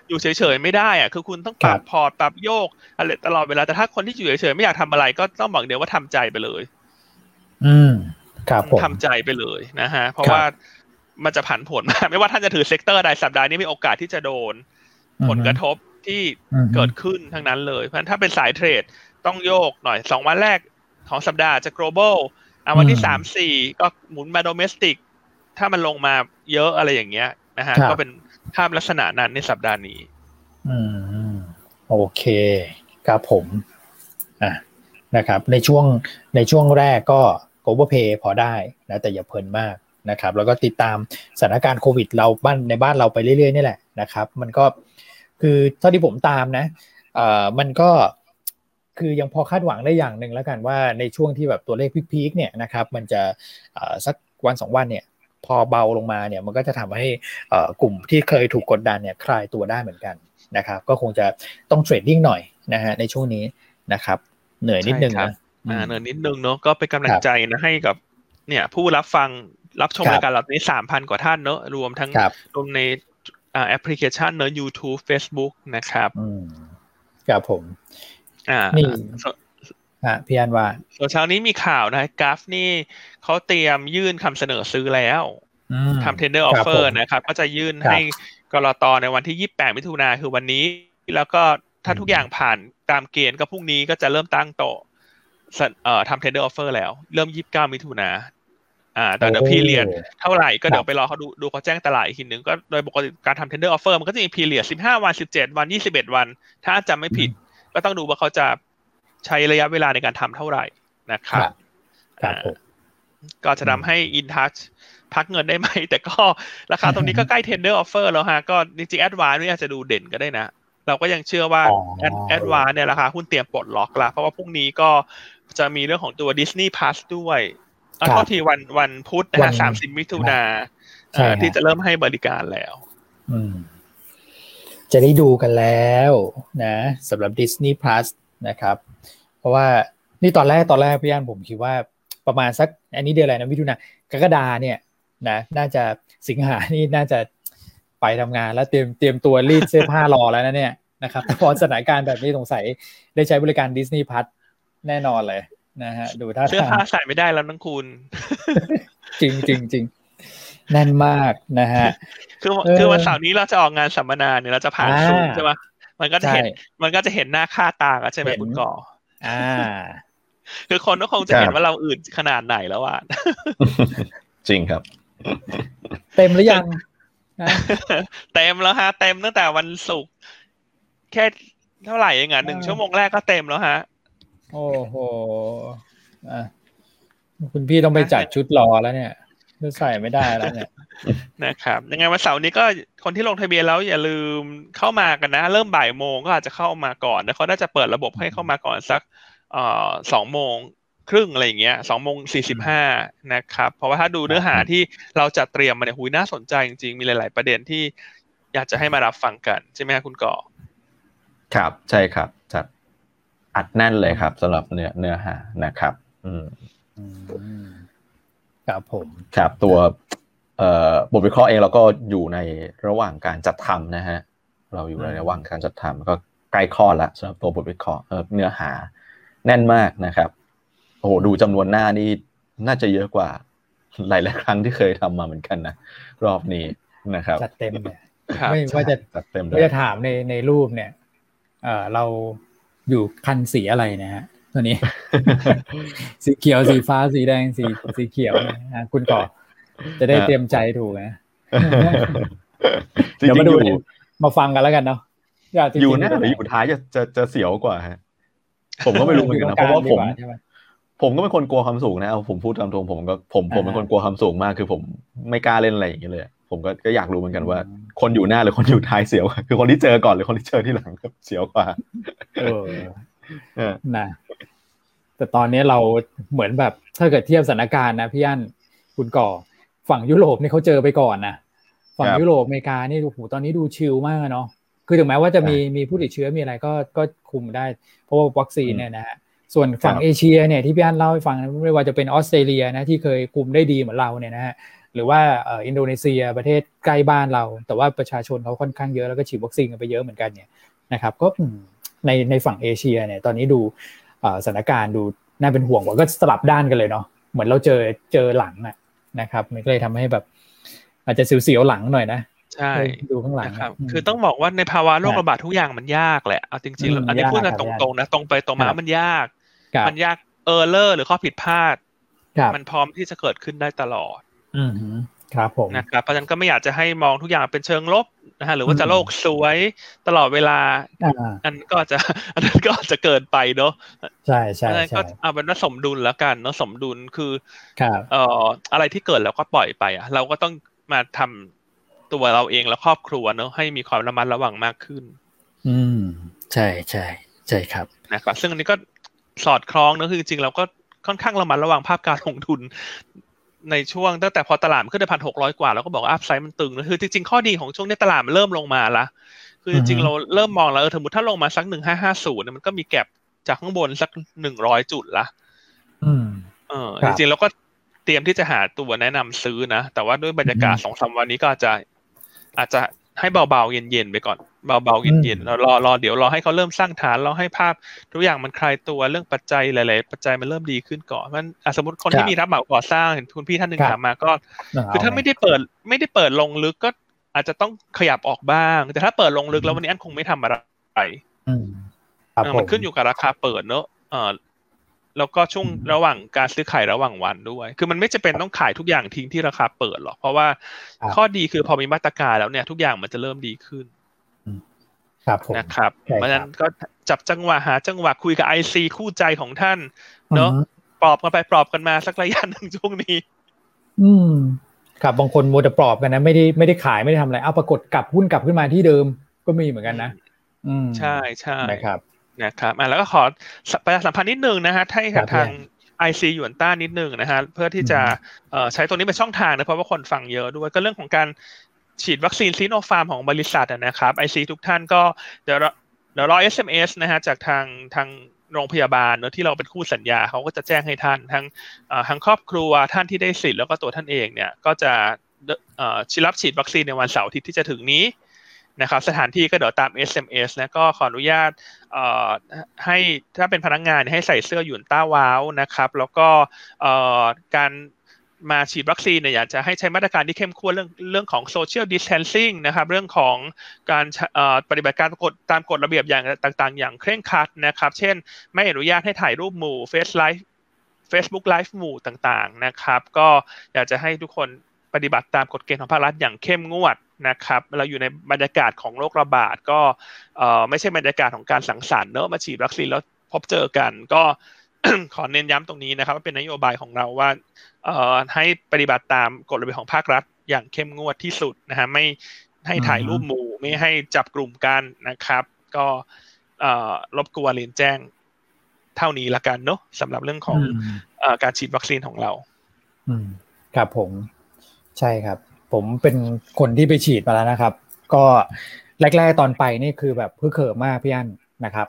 อยู่เฉยๆไม่ได้อะคือคุณต้องปรับพอร์ตปรับโยกอะไรตลอดเวลาแต่ถ้าคนที่อยู่เฉยๆไม่อยากทำอะไรก็ต้องบอกเดียวว่าทำใจไปเลย อืมครับผมทำใจไปเลยนะฮะ เพราะว่ามันจะผันผวนมากไม่ว่าท่านจะถือ sector ใดสัปดาห์นี้มีโอกาสที่จะโดน ผลกระทบที่เกิดขึ้นทั้งนั้นเลยเพราะฉะนั้นถ้าเป็นสายเทรดต้องโยกหน่อยสองวันแรกของสัปดาห์จะ global อะวันที่สามสี่ก็หมุนมาโดเมสติกถ้ามันลงมาเยอะอะไรอย่างเงี้ยนะฮะก็เป็นภาพลักษณะนั้นในสัปดาห์นี้ อืม โอเคครับผมอะนะครับ ในช่วงในช่วงแรกก็โกลบอลเพย์พอได้นะแต่อย่าเพลินมากนะครับ แล้วก็ติดตามสถานการณ์โควิดเราบ้านในบ้านเราไปเรื่อยๆนี่แหละนะครับ มันก็ คือเท่าที่ผมตามนะเอ่อมันก็คือยังพอคาดหวังได้อย่างหนึ่งแล้วกันว่าในช่วงที่แบบตัวเลขพีคๆเนี่ยนะครับมันจะสักวันสองวันเนี่ยพอเบาลงมาเนี่ยมันก็จะทำให้กลุ่มที่เคยถูกกดดันเนี่ยคลายตัวได้เหมือนกันนะครับ ก็คงจะต้องเทรดดิ้งหน่อยนะฮะในช่วงนี้นะครับ เหนื่อยนิดนึงนะเหนื่อยนิดนึงเนาะก็เป็นกำลังใจนะให้กับเนี่ยผู้รับฟังรับชมรายการเรานี้สามพันกว่าท่านเนอะรวมทั้งรวมใน แอปพลิเคชันเนอะ YouTube Facebook นะครับครับผม อ่านี่ฮะพี่อันว่าส่วนเช้านี้มีข่าวนะกราฟนี่เขาเตรียมยื่นคำเสนอซื้อแล้วทำ tender offer นะครับ ก็จะยื่นให้กรตในวันที่ 28 มิถุนาคือวันนี้ แล้วก็ถ้าทุกอย่างผ่านตามเกณฑ์ก็พรุ่งนี้ก็จะเริ่มตั้งโต๊ะเอ่อทำ tender offer แล้ว เริ่ม 29 มิถุนา อ่าแต่เดี๋ยว period เท่าไหร่ก็เดี๋ยวไปรอเขาดูดูเขาแจ้งตลาดอีกทีนึงก็โดยปกติการทำ tender offer มันก็จะมี period 15วัน17วัน21วัน ถ้าจำไม่ผิด ก็ต้องดูว่าเขาจะใช้ระยะเวลาในการทำเท่าไหร่นะครับก็จะทำให้อินทัชพักเงินได้ไหม แต่ก็ราคาตรงนี้ก็ใกล้ tender offer แล้วฮะ ก็จริงๆ ADVANC นี่อาจจะดูเด่นก็ได้นะ เราก็ยังเชื่อว่าแอดวานเนี่ยราคาหุ้นเตรียมปลดล็อกละเพราะว่าพรุ่งนี้ก็จะมีเรื่องของตัว Disney Plus ด้วย เอาทษทีวันวันพุธนะฮะสามสิบมิถุนาที่จะเริ่มให้บริการแล้ว อืมจะได้ดูกันแล้วนะสำหรับ Disney Plus นะครับ เพราะว่านี่ตอนแรกตอนแรกพี่ยันผมคิดว่าประมาณสัก อันนี้เดือนอะไรนะมิถุนากรกฎาเนี่ยนะน่าจะสิงหานี่น่าจะไปทำงานแล้วเตรียมเตรียมตัวรีดเสื้อผ้ารอแล้วนะเนี่ยนะครับพอสถานการณ์แบบนี้สงสัยได้ใช้บริการดิสนีย์พัทแน่นอนเลย นะฮะดูท่าเสื้อผ้าใส่ไม่ได้แล้วนังคุณ จริงจริงจริงแน่นมากนะฮะ คือคือวันเสาร์นี้เราจะออกงานสัมมนาเนี่ยเราจะผ่านซูมใช่ไหมมันก็จะเห็น มันก็จะเห็นหน้าค่าตาใช่ไหมคุณก่อ อ่า คือคนก็คงจะเห็นว่าเราอื่นขนาดไหนแล้วอะจริงครับ เต็มหรือยัง เต็มแล้วฮะ เต็มตั้งแต่วันศุกร์แค่เท่าไหร่เองอะหนึ่งชั่วโมงแรกก็เต็มแล้วฮะ โอ้โหคุณพี่ต้องไปจัดชุดรอแล้วเนี่ยใส่ไม่ได้แล้วเนี่ยนะครับยังไงวันเสาร์นี้ก็คนที่ลงทะเบียนแล้วอย่าลืมเข้ามากันนะ เริ่มบ่ายโมงก็อาจจะเข้ามาก่อนแล้วเขาน่าจะเปิดระบบให้เข้ามาก่อนสักเอ่อสองโมงครึ่งอะไรอย่างเงี้ยสองโมงสี่สิบห้านะครับ เพราะว่าถ้าดูเนื้อหาที่เราจะเตรียมมาเนี่ยหุยน่าสนใจจริงๆ มีหลาย ๆ ประเด็นที่อยากจะให้มารับฟังกัน ใช่ไหมครับคุณก่อ ครับ ใช่ครับจัด อัดแน่นเลยครับสำหรับเนื้อเนื้อหานะครับ อืมครับผมครับตัวบทวิเคราะห์เองเราก็อยู่ในระหว่างการจัดทำนะฮะเราอยู่ในระหว่างการจัดทำก็ใกล้ข้อละสำหรับตัวบทวิเคราะห์เนื้อหาแน่นมากนะครับโอ้โหดูจำนวนหน้านี่น่าจะเยอะกว่าหลายหลายครั้งที่เคยทำมาเหมือนกันนะรอบนี้นะครับจัดเต็มเนี่ยไม่ว่าจะจัดเต็มไม่จะถามในในรูปเนี่ย เออเรา อยู่คันสีอะไรนะฮะตัวนี้ สีเขียวสีฟ้าสีแดงสีสีเขียวนะคุณก่อ จะได้เตรียมใจถูกนะเดี๋ยวมาดูมาฟังกันแล้วกันเนาะอยู่หน้าหรืออยู่ท้ายจะจะจะเสียวกว่าฮะ ผมก็ไม่รู้เหมือนกันนะเพราะว่าผมผมก็เป็นคนกลัวความสูงนะเอาผมพูดตามตรงผมก็ผมผมเป็นคนกลัวความสูงมากคือผมไม่กล้าเล่นอะไรอย่างเงี้ยเลย ผมก็ก็อยากรู้เหมือนกันว่า คนอยู่หน้าหรือคนอยู่ท้ายเสียวคือคนที่เจอก่อนหรือคนที่เจอที่หลังเสียวกว่านะแต่ตอนนี้เราเหมือนแบบถ้าเกิดเทียบสถานการณ์นะพี่อันคุณก่อ ฝั่งยุโรปนี่เขาเจอไปก่อนนะฝั่งยุโรปอเมริกานี่โอ้โหตอนนี้ดู chill มากเนาะคือถึงแม้ว่าจะมีมีผู้ติดเชื้อมีอะไรก็ก็คุมได้ เพราะว่าวัคซีนเนี่ยนะฮะส่วนฝั่งเอเชียเนี่ยที่พี่อันเล่าให้ฟังไม่ว่าจะเป็นออสเตรเลียนะที่เคยคุมได้ดีเหมือนเราเนี่ยนะฮะ หรือว่าอินโดนีเซียประเทศใกล้บ้านเรา แต่ว่าประชาชนเขาค่อนข้างเยอะแล้วก็ฉีดวัคซีนกันไปเยอะเหมือนกันเนี่ยนะครับก็ในในฝั่งเอเชียเนี่ยตอนนี้ดูสถานการณ์ดูน่าเป็นห่วงกว่าก็สลับด้านกันเลยเนาะเหมือนเราเจอเจอหลังนะครับมันก็เลยทำให้แบบ อาจจะเสียวๆหลังหน่อยนะใช่ดูข้างหลังครับ คือต้องบอกว่าในภาวะโรคระบาดทุกอย่างมันยากแหละเอาจริงๆอันนี้พูดกันตรงๆนะตรงไปตรงมามันยาก มันยากเออร์เลอร์หรือข้อผิดพลาด มันพร้อมที่จะเกิดขึ้นได้ตลอด อืมครับผมนะครับเพราะฉะนั้นก็ไม่อยากจะให้มองทุกอย่างเป็นเชิงลบนะฮะหรือว่าจะโลกสวยตลอดเวลาอันก็จะอันนั้นก็จะเกินไปเนาะใช่ใช่ใช่ก็เอาเป็นว่าสมดุลแล้วกันเนาะสมดุลคือเอ่ออะไรที่เกิดแล้วก็ปล่อยไปอะเราก็ต้องมาทำตัวเราเองและครอบครัวเนาะให้มีความระมัดระวังมากขึ้น อืมใช่ใช่ใช่ครับนะครับซึ่งอันนี้ก็สอดคล้องเนะคือจริงๆเราก็ค่อนข้างระมัดระวังภาพการลงทุน ในช่วงตั้งแต่พอตลาดมันขึ้นไปพันหกร้อยกว่าเราก็บอกว่าอัพไซด์มันตึงนะคือจริงๆ ข้อดีของช่วงนี้ตลาดมันเริ่มลงมาละคือจริงๆเราเริ่มมองแล้วสมมติถ้าลงมาสักหนึ่งห้าห้าศูนย์มันก็มีแก็บจากข้างบนสักหนึ่งร้อยจุดละเออจริงๆเราก็เตรียมที่จะหาตัวแนะนำซื้อนะ แต่ว่าด้วยบรรยากาศสองสาวันนี้ก็อาจจะอาจจะ ให้เบาๆเย็นๆไปก่อนเบาๆเย็นๆเรารอรอเดี๋ยวรอให้เขาเริ่มสร้างฐานเราให้ภาพทุกอย่างมันคลายตัวเรื่องปัจจัยหลาย ๆ ปัจจัยมันเริ่มดีขึ้นก่อนมันสมมติคนที่มีรับเหมาก่อสร้างเห็นคุณพี่ท่านหนึ่งถามมาก็ คือถ้าไม่ได้เปิดไม่ได้เปิดลงลึกก็อาจจะต้องขยับออกบ้าง แต่ถ้าเปิดลงลึกแล้ววันนี้อันคงไม่ทำอะไรมันขึ้นอยู่กับราคาเปิดเนอะ แล้วก็ช่วงระหว่างการซื้อขายระหว่างวันด้วย คือมันไม่จะเป็นต้องขายทุกอย่างทิ้งที่ราคาเปิดหรอก เพราะว่าข้อดีคือพอมีมาตรการแล้วเนี่ยทุกอย่างมันจะเริ่มดีขึ้นครับนะครับ เพราะฉะนั้นก็จับจังหวะหาจังหวะคุยกับ IC คู่ใจของท่าน เนาะปลอบกันไปปลอบกันมาสักระยะหนึ่งช่วงนี้ อืม ครับบางคนมัวจะปลอบกันนะไม่ได้ไม่ได้ขายไม่ได้ทำอะไรเอาปรากฏกลับหุ้นกลับขึ้นมาที่เดิมก็มีเหมือนกันนะ อืมใช่ใช่นะครับ นะครับอ่าแล้วก็ขอประชาสัมพันธ์นิดนึงนะฮะให้กับทาง IC หยวนต้านิดนึงนะฮะเพื่อที่จะใช้ตัวนี้เป็นช่องทางนะเพราะว่าคนฟังเยอะด้วยก็เรื่องของการฉีดวัคซีน Sinopharm ของบริษัทนะครับ IC ทุกท่านก็เดี๋ยวเดี๋ยวรอ SMS นะฮะจากทางทางโรงพยาบาลเนอะที่เราเป็นคู่สัญญาเขาก็จะแจ้งให้ท่านทั้งทั้งครอบครัวท่านที่ได้สิทธิ์แล้วก็ตัวท่านเองเนี่ยก็จะชิรับฉีดวัคซีนในวันเสาร์อาทิตย์ที่จะถึงนี้ นะครับสถานที่ก็เดี๋ยวตาม SMS นะก็ขออนุญาตให้ถ้าเป็นพนักงานให้ใส่เสื้อหยวนต้าว้าวนะครับ แล้วก็การมาฉีดวัคซีนเนี่ยอยากจะให้ใช้มาตรการที่เข้มข้นเรื่องเรื่องของ social distancing นะครับ เรื่องของการปฏิบัติการกฎตามกฎระเบียบอย่างต่างๆ อย่างเคร่งครัดนะครับ เช่น ไม่อนุญาตให้ถ่ายรูปหมู่เฟซไลฟ์ Facebook Live หมู่ต่างๆนะครับ ก็อยากจะให้ทุกคน ปฏิบัติตามกฎเกณฑ์ของภาครัฐอย่างเข้มงวดนะครับ เราอยู่ในบรรยากาศของโรคระบาดก็ไม่ใช่บรรยากาศของการสังสรรค์เนอะมาฉีดวัคซีนแล้วพบเจอกัน ก็ขอเน้นย้ำตรงนี้นะครับว่าเป็นนโยบายของเราว่าให้ปฏิบัติตามกฎระเบียบของภาครัฐอย่างเข้มงวดที่สุดนะฮะไม่ให้ถ่ายรูปหมู่ไม่ให้จับกลุ่มกันนะครับ ก็รบกวนเรียนแจ้งเท่านี้ละกันเนาะสำหรับเรื่องของอการฉีดวัคซีนของเรา อืมครับผม ใช่ครับ ผมเป็นคนที่ไปฉีดมาแล้วนะครับ ก็แรก ๆตอนไปนี่คือแบบพึ่เขิมมากพี่อันนะครับ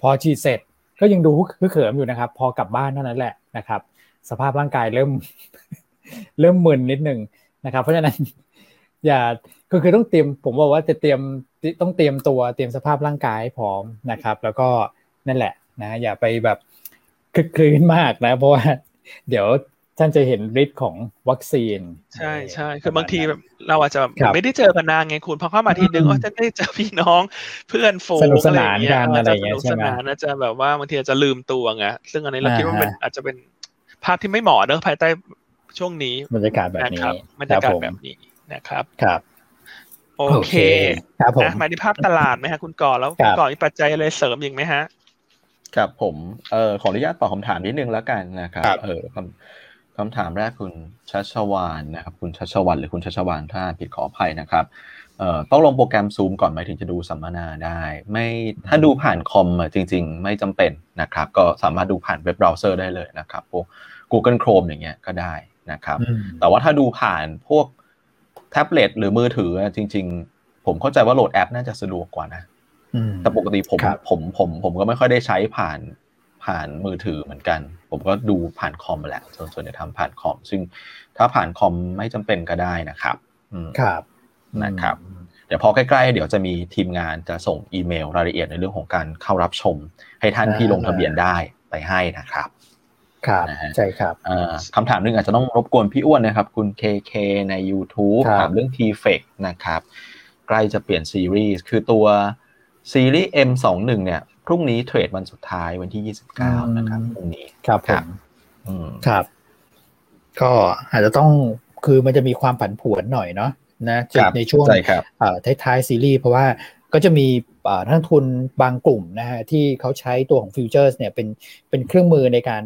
พอฉีดเสร็จก็ยังดูพึ่เขิมอยู่นะครับ พอกลับบ้านเท่านั้นแหละนะครับ สภาพร่างกายเริ่มเริ่มมึนนิดหนึ่งนะครับ เพราะฉะนั้นอย่าก็คือต้องเตรียมผมบอกว่าจะเตรียมต้องเตรียมตัวเตรียมสภาพร่างกายพร้อมนะครับ แล้วก็นั่นแหละนะอย่าไปแบบคลึกคลื้นมากนะ เพราะว่าเดี๋ยว ท่านจะเห็นฤทธิ์ของวัคซีน ใช่ใช่คือบางทีแบบเราอาจจะไม่ได้เจอกันนานไงคุณพอเข้ามาทีนึงว่าจะได้เจอพี่น้องเพื่อนฝูงสนุกสนานกันอะไรอย่างเงี้ยใช่ไหมน่าจะแบบว่าบางทีอาจจะลืมตัวไงซึ่งอันนี้เราคิดว่ามันอาจจะเป็นภาพที่ไม่เหมาะเนอะภายใต้ช่วงนี้บรรยากาศแบบนี้บรรยากาศแบบนี้นะครับครับโอเคครับผมมาที่ภาพตลาดไหมฮะคุณก่อแล้วคุณก่อมีปัจจัยอะไรเสริมอีกไหมฮะครับผมเอ่อขออนุญาตตอบคำถามนิดนึงแล้วกันนะครับเออ คำถามแรกคุณชัชวานนะครับ คุณชัชวันหรือคุณชัชวานถ้าผิดขออภัยนะครับเอ่อต้องลงโปรแกรมซูมก่อนไหมถึงจะดูสัมมนาได้ ไม่ถ้าดูผ่านคอมอะจริง ๆ ไม่จำเป็นนะครับ ก็สามารถดูผ่านเว็บเบราว์เซอร์ได้เลยนะครับพวก Google Chrome อย่างเงี้ยก็ได้นะครับ แต่ว่าถ้าดูผ่านพวกแท็บเล็ตหรือมือถือจริง ๆ ผมเข้าใจว่าโหลดแอปน่าจะสะดวกกว่านะแต่ปกติผมผมผมผมก็ไม่ค่อยได้ใช้ผ่าน ผ่านมือถือเหมือนกัน ผมก็ดูผ่านคอมแหละ ส่วนส่วนใหญ่ทำผ่านคอม ซึ่งถ้าผ่านคอมไม่จำเป็นก็ได้นะครับครับนะครับ เดี๋ยวพอใกล้ๆ เดี๋ยวจะมีทีมงานจะส่งอีเมลรายละเอียดในเรื่องของการเข้ารับชม ให้ท่านที่ลงทะเบียนได้ไปให้นะครับครับใช่ครับคำถามนึงอาจจะต้องรบกวนพี่อ้วนนะครับ คุณเคเคใน YouTube ถามเรื่อง t f e c นะครับ ใกล้จะเปลี่ยนซีรีส์คือตัวซีรีส์ M21 เนี่ย พรุ่งนี้เทรดวันสุดท้ายวันที่ 29 นะครับพรุ่งนี้ครับผมครับ ก็อาจจะต้องคือมันจะมีความผันผวนหน่อยเนาะนะในช่วงท้ายๆซีรีส์เพราะว่าก็จะมีนักลงทุนบางกลุ่มนะฮะที่เขาใช้ตัวของ futures เนี่ยเป็นเป็นเครื่องมือในการ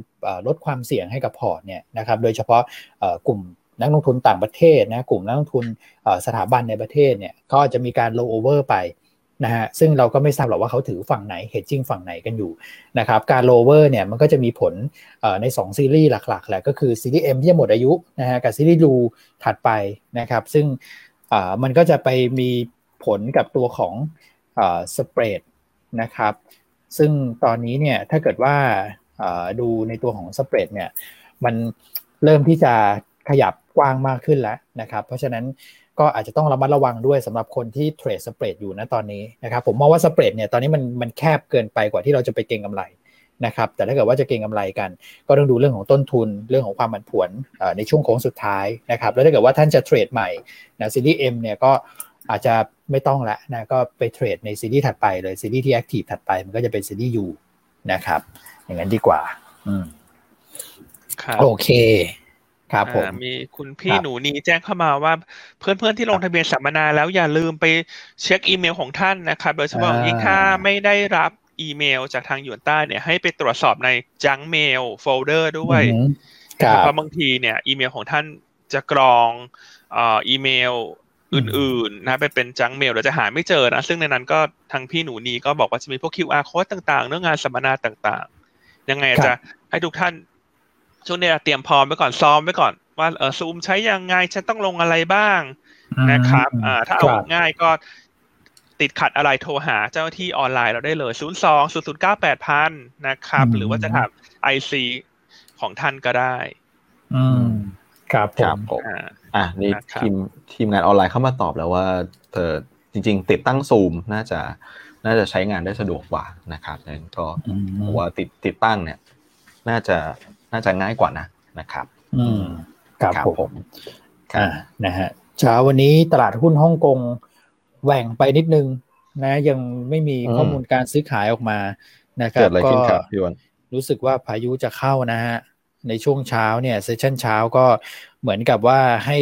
ลดความเสี่ยงให้กับพอร์ตเนี่ยนะครับโดยเฉพาะกลุ่มนักลงทุนต่างประเทศนะกลุ่มนักลงทุนสถาบันในประเทศเนี่ยก็จะมีการโลโอเวอร์ไป นะฮะซึ่งเราก็ไม่ทราบหรอกว่าเขาถือฝั่งไหน hedging ฝั่งไหนกันอยู่นะครับการโลเวอร์เนี่ยมันก็จะมีผลใน 2 ซีรีส์หลักๆแหละก็คือซีรีส์ M ที่จะหมดอายุนะฮะกับ series U ถัดไปนะครับซึ่งมันก็จะไปมีผลกับตัวของ spread นะครับซึ่งตอนนี้เนี่ยถ้าเกิดว่าดูในตัวของ spread เนี่ยมันเริ่มที่จะขยับกว้างมากขึ้นแล้วนะครับเพราะฉะนั้น ก็อาจจะต้องระมัดระวังด้วยสำหรับคนที่ trade spread อยู่นะตอนนี้นะครับผมมองว่า spread เนี่ยตอนนี้มันมันแคบเกินไปกว่าที่เราจะไปเก็งกำไรนะครับแต่ถ้าเกิดว่าจะเก็งกำไรกัน ก็ต้องดูเรื่องของต้นทุนเรื่องของความผันผวนในช่วงโค้งสุดท้ายนะครับแล้วถ้าเกิดว่าท่านจะเทรดใหม่นะซีรีส์ M เนี่ยก็อาจจะไม่ต้องละนะก็ไปเทรดในซีรีส์ถัดไปเลยซีรีส์ที่แอคทีฟถัดไปมันก็จะเป็นซีรีส์ U นะครับ อย่างนั้นดีกว่า อืมโอเค ครับผมมีคุณพี่หนูนีแจ้งเข้ามาว่า เพื่อนๆที่ลงทะเบียนสัมมนาแล้วอย่าลืมไปเช็คอีเมลของท่านนะครับโดยเฉพาะยิ่งถ้าไม่ได้รับอีเมลจากทางหยวนต้าเนี่ยให้ไปตรวจสอบใน junk mail folder ด้วยเพราะบางทีเนี่ย อีเมลของท่านจะกรองอีเมลอื่นๆนะไปเป็น junk mail เราจะหาไม่เจอนะซึ่งในนั้นก็ทางพี่หนูนีก็บอกว่าจะมีพวก QR code ต่างๆ เรื่องงานสัมมนาต่างๆ ยังไงจะให้ทุกท่าน ช่วงนี้เตรียมพร้อมไว้ก่อนซ้อมไว้ก่อน ว่าเออซูมใช้ยังไง ฉันต้องลงอะไรบ้างนะครับอ่าถ้าเอาง่ายก็ติดขัดอะไรโทรหาเจ้าหน้าที่ออนไลน์เราได้เลยศูนย์สองศูนย์ศูนย์เก้าแปดพันนะครับ หรือว่าจะถามไอซีของท่านก็ได้ อืม ครับผมอ่านี่ทีมทีมงานออนไลน์เข้ามาตอบแล้วว่าเธอจริง ๆ ติดตั้งซูมน่าจะ น่าจะใช้งานได้สะดวกกว่านะครับนั้นก็ว่าติดติดตั้งเนี่ย น่าจะ น่าจะง่ายกว่านะนะครับ อืมครับผมอ่านะฮะเช้าวันนี้ตลาดหุ้นฮ่องกงแหว่งไปนิดนึงนะยังไม่มีข้อมูลการซื้อขายออกมานะครับก็รู้สึกว่าพายุจะเข้านะฮะในช่วงเช้าเนี่ยเซสชันเช้าก็เหมือนกับว่าให้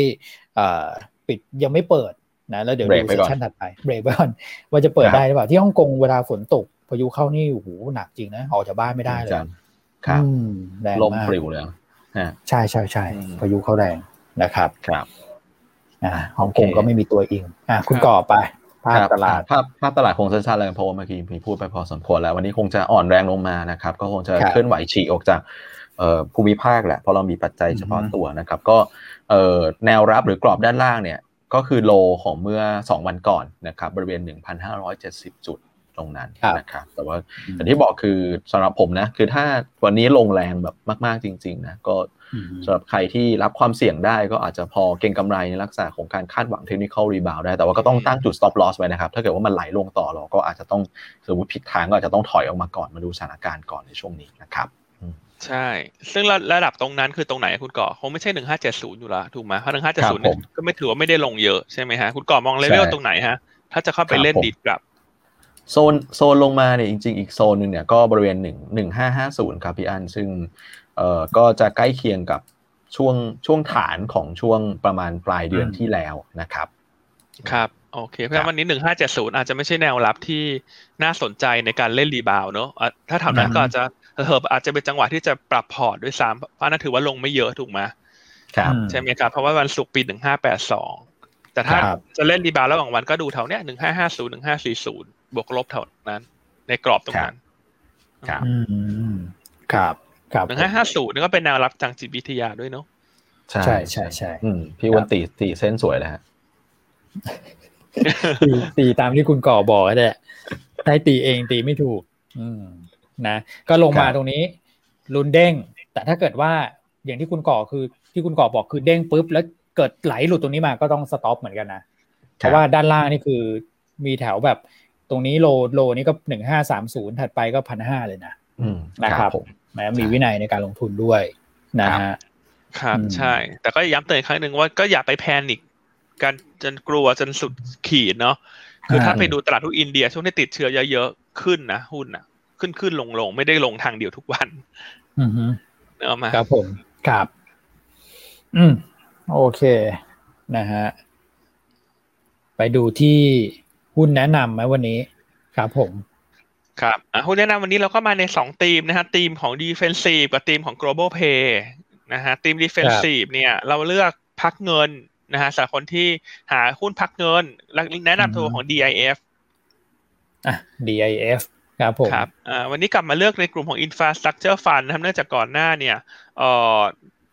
อ่าปิดยังไม่เปิดนะแล้วเดี๋ยวดูเซสชันถัดไปเบรกไปก่อนว่าจะเปิดได้หรือเปล่าที่ฮ่องกงเวลาฝนตกพายุเข้านี่โอ้โหหนักจริงนะออกจากบ้านไม่ได้เลย ครับแรงมากลมปลิวเลยใช่ใช่ใช่พายุเข้าแรงนะครับครับอ่าฮ่องกงก็ไม่มีตัวอิงอ่าคุณก่อไปภาพตลาดภาพภาพตลาดคงสั้นๆเลยเพราะว่าเมื่อกี้มีพูดไปพอสมควรแล้ว วันนี้คงจะอ่อนแรงลงมานะครับ ก็คงจะเคลื่อนไหวฉีกออกจากภูมิภาคแหละเพราะเรามีปัจจัยเฉพาะตัวนะครับ ก็แนวรับหรือกรอบด้านล่างเนี่ยก็คือโลของเมื่อ 2 วันก่อนนะครับบริเวณ 1,570 จุด ตรงนั้นนะครับแต่ว่าแต่ที่บอกคือสำหรับผมนะ คือถ้าวันนี้ลงแรงแบบมาก ๆ จริง ๆ นะ ก็สำหรับใครที่รับความเสี่ยงได้ก็อาจจะพอเก็งกำไรในลักษณะของการคาดหวังเทคนิคอลรีบาวได้ แต่ว่าก็ต้องตั้งจุด stop loss ไว้นะครับ ถ้าเกิดว่ามันไหลลงต่อเราก็อาจจะต้องสมมติผิดทางก็อาจจะต้องถอยออกมาก่อนมาดูสถานการณ์ก่อนในช่วงนี้นะครับใช่ ซึ่งระดับตรงนั้นคือตรงไหนคุณก่อคงไม่ใช่หนึ่งห้าเจ็ดศูนย์อยู่ละถูกไหมเพราะหนึ่งห้าเจ็ดศูนย์ก็ไม่ถือว่าไม่ได้ลงเยอะใช่ไหมฮะ คุณก่อมองเลเวลตรงไหนฮะ ถ้าจะเข้าไปเล่นดีดกลับ โซนโซนลงมาเนี่ยจริง ๆ อีกโซนหนึ่งเนี่ยก็บริเวณหนึ่งหนึ่งห้าห้าศูนย์ครับพี่อันซึ่งเอ่อก็จะใกล้เคียงกับช่วงช่วงฐานของช่วงประมาณปลายเดือนที่แล้วนะครับ ครับโอเคเพราะวันนี้หนึ่งห้าเจ็ดศูนย์อาจจะไม่ใช่แนวรับที่น่าสนใจในการเล่น rebound เนอะถ้าทำนั้นก็อาจจะเออาจจะเป็นจังหวะที่จะปรับพอร์ตด้วยซ้ำเพราะนั่นถือว่าลงไม่เยอะถูกไหมครับใช่ไหมครับเพราะว่าวันศุกร์ปีหนึ่งห้าแปดสองแต่ถ้าจะเล่นรีบาวระหว่างวันก็ดูแถวเนี้ยหนึ่งห้าห้าศูนย์หนึ่งห้าสี่ศูนย์ บวกลบแถวนั้น ในกรอบตรงนั้น ครับครับครับหนึ่งห้าห้าศูนย์นี่ก็เป็นแนวรับทางจิตวิทยาด้วยเนาะใช่ใช่ใช่พี่วันตีตีเส้นสวยเลยฮะตีตีตามที่คุณก่อบอกแหละได้ตีเองตีไม่ถูก อืมนะก็ลงมาตรงนี้ลุ้นเด้ง แต่ถ้าเกิดว่าอย่างที่คุณก่อคือที่คุณก่อบอกคือเด้งปุ๊บ แล้วเกิดไหลหลุดตรงนี้มาก็ต้อง stop เหมือนกันนะเพราะว่าด้านล่างนี่คือมีแถวแบบ ตรงนี้ low low นี้ก็หนึ่งห้าสามศูนย์ถัดไปก็พันห้าเลยนะนะครับแม้มีวินัยในการลงทุนด้วยนะฮะครับใช่ แต่ก็ย้ำเตือนครั้งหนึ่งว่าก็อย่าไป panic กันจนกลัวจนสุดขีดเนาะคือถ้าไปดูตลาดหุ้นอินเดีย ช่วงที่ติดเชื้อเยอะๆขึ้นนะหุ้นนะขึ้นขึ้นลงลงไม่ได้ลงทางเดียวทุกวัน อือฮึเอามาครับผมครับ อืมโอเคนะฮะไปดูที่ หุ้นแนะนำไหมวันนี้ครับผมครับหุ้นแนะนำวันนี้เราก็มาในสองธีมนะฮะธีมของ defensive กับธีมของ global pay นะฮะธีม defensive เนี่ยเราเลือกพักเงินนะฮะสำหรับคนที่หาหุ้นพักเงินแนะนำตัวของ DIF อะ DIF ครับผมครับอ่าวันนี้กลับมาเลือกในกลุ่มของ infrastructure fund นะครับเนื่องจากก่อนหน้าเนี่ยเอ่อ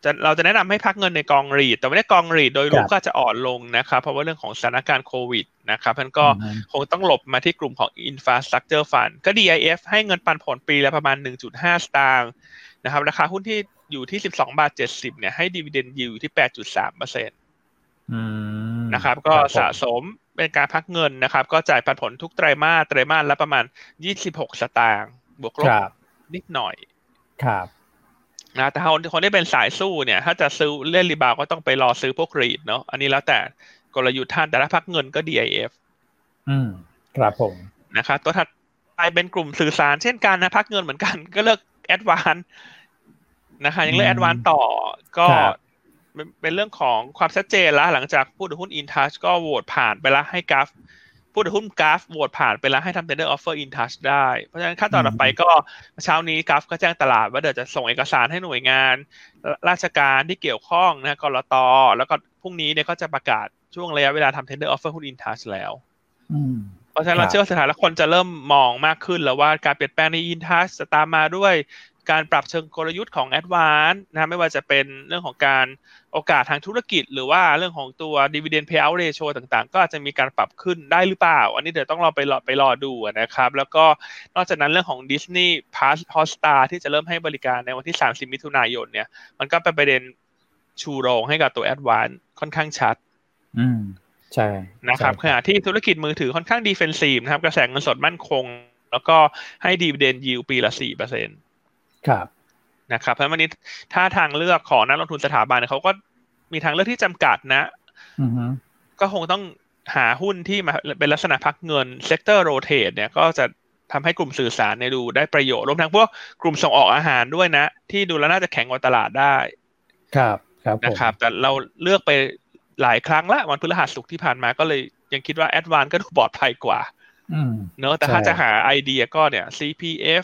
จะเราจะแนะนำให้พักเงินในกองรีด แต่ไม่ได้กองรีดโดยรวมก็จะอ่อนลงนะครับ เพราะว่าเรื่องของสถานการณ์โควิดนะครับมันก็คงต้องหลบมาที่กลุ่มของ infrastructure fund ก็ DIF ให้เงินปันผลปีละประมาณ 1.5 สตางค์นะครับราคาหุ้นที่อยู่ที่ 12 บาท 70 เนี่ยให้ดีเวเดนยิวที่ 8.3เปอร์เซ็นต์นะครับ ก็สะสมเป็นการพักเงินนะครับ ก็จ่ายปันผลทุกไตรมาสไตรมาสละประมาณ 26 สตางค์บวกลบนิดหน่อยครับ นะแต่คนคนที่เป็นสายสู้เนี่ย ถ้าจะซื้อเล่น rebound ก็ต้องไปรอซื้อพวก REIT เนาะอันนี้แล้วแต่กลยุทธ์ท่านแต่ถ้าพักเงินก็ DIF อืมครับผมนะครับตัวถัดไปเป็นกลุ่มสื่อสารเช่นกันนะพักเงินเหมือนกัน ก็เลือกแอดวานนะคะยังเลือกแอดวานต่อก็เป็นเรื่องของความชัดเจนแล้วหลังจากผู้ถือหุ้นอินทัชก็โหวตผ่านไปแล้วให้กราฟ ผู้ถือหุ้นกราฟโหวตผ่านไปแล้วให้ทำ tender offer in touch ได้ เพราะฉะนั้นขั้นตอนต่อไปก็เช้านี้กราฟก็แจ้งตลาด ว่าเดี๋ยวจะส่งเอกสารให้หน่วยงาน ราชการที่เกี่ยวข้องนะกรตแล้วก็พรุ่งนี้เนี่ยก็จะประกาศช่วงระยะเวลาทำ tender offer หุ้น in touch แล้วเพราะฉะนั้นเราเชื่อว่าสถานคนจะเริ่มมองมากขึ้นแล้วว่าการเปลี่ยนแปลงใน in touch จะตามมาด้วยการปรับเชิงกลยุทธ์ของ a d v a n c e นะไม่ว่าจะเป็นเรื่องของการ โอกาสทางธุรกิจ หรือว่าเรื่องของตัว dividend payout ratio ต่างๆ ก็อาจจะมีการปรับขึ้นได้หรือเปล่า อันนี้เดี๋ยวต้องรอไปรอไปรอดูนะครับ แล้วก็นอกจากนั้นเรื่องของ Disney Plus Hotstar ที่จะเริ่มให้บริการในวันที่ 30 มิถุนายนเนี่ย มันก็เป็นประเด็นชูโรงให้กับตัว a d v a n c e ค่อนข้างชัด อืมใช่นะครับขณะที่ธุรกิจมือถือค่อนข้าง defensive นะครับ กระแสเงินสดมั่นคง แล้วก็ให้ dividend yield ปีละ4%เปอร์เซ็นต์ครับ นะครับเพราะวันนี้ถ้าทางเลือกของนักลงทุนสถาบันเขาก็มีทางเลือกที่จำกัดนะก็คงต้องหาหุ้นที่มาเป็นลักษณะพักเงิน sector rotate เนี่ยก็จะทำให้กลุ่มสื่อสารเนี่ยดูได้ประโยชน์รวมทั้งพวกกลุ่มส่งออกอาหารด้วยนะ ที่ดูแล้วน่าจะแข็งกว่าตลาดได้ ครับครับนะครับ แต่เราเลือกไปหลายครั้งละวันพฤหัสสุกที่ผ่านมาก็เลยยังคิดว่าแอดวานก็ดูปลอดภัยกว่าเนอะแต่ถ้าจะหาไอเดียก็เนี่ย CPF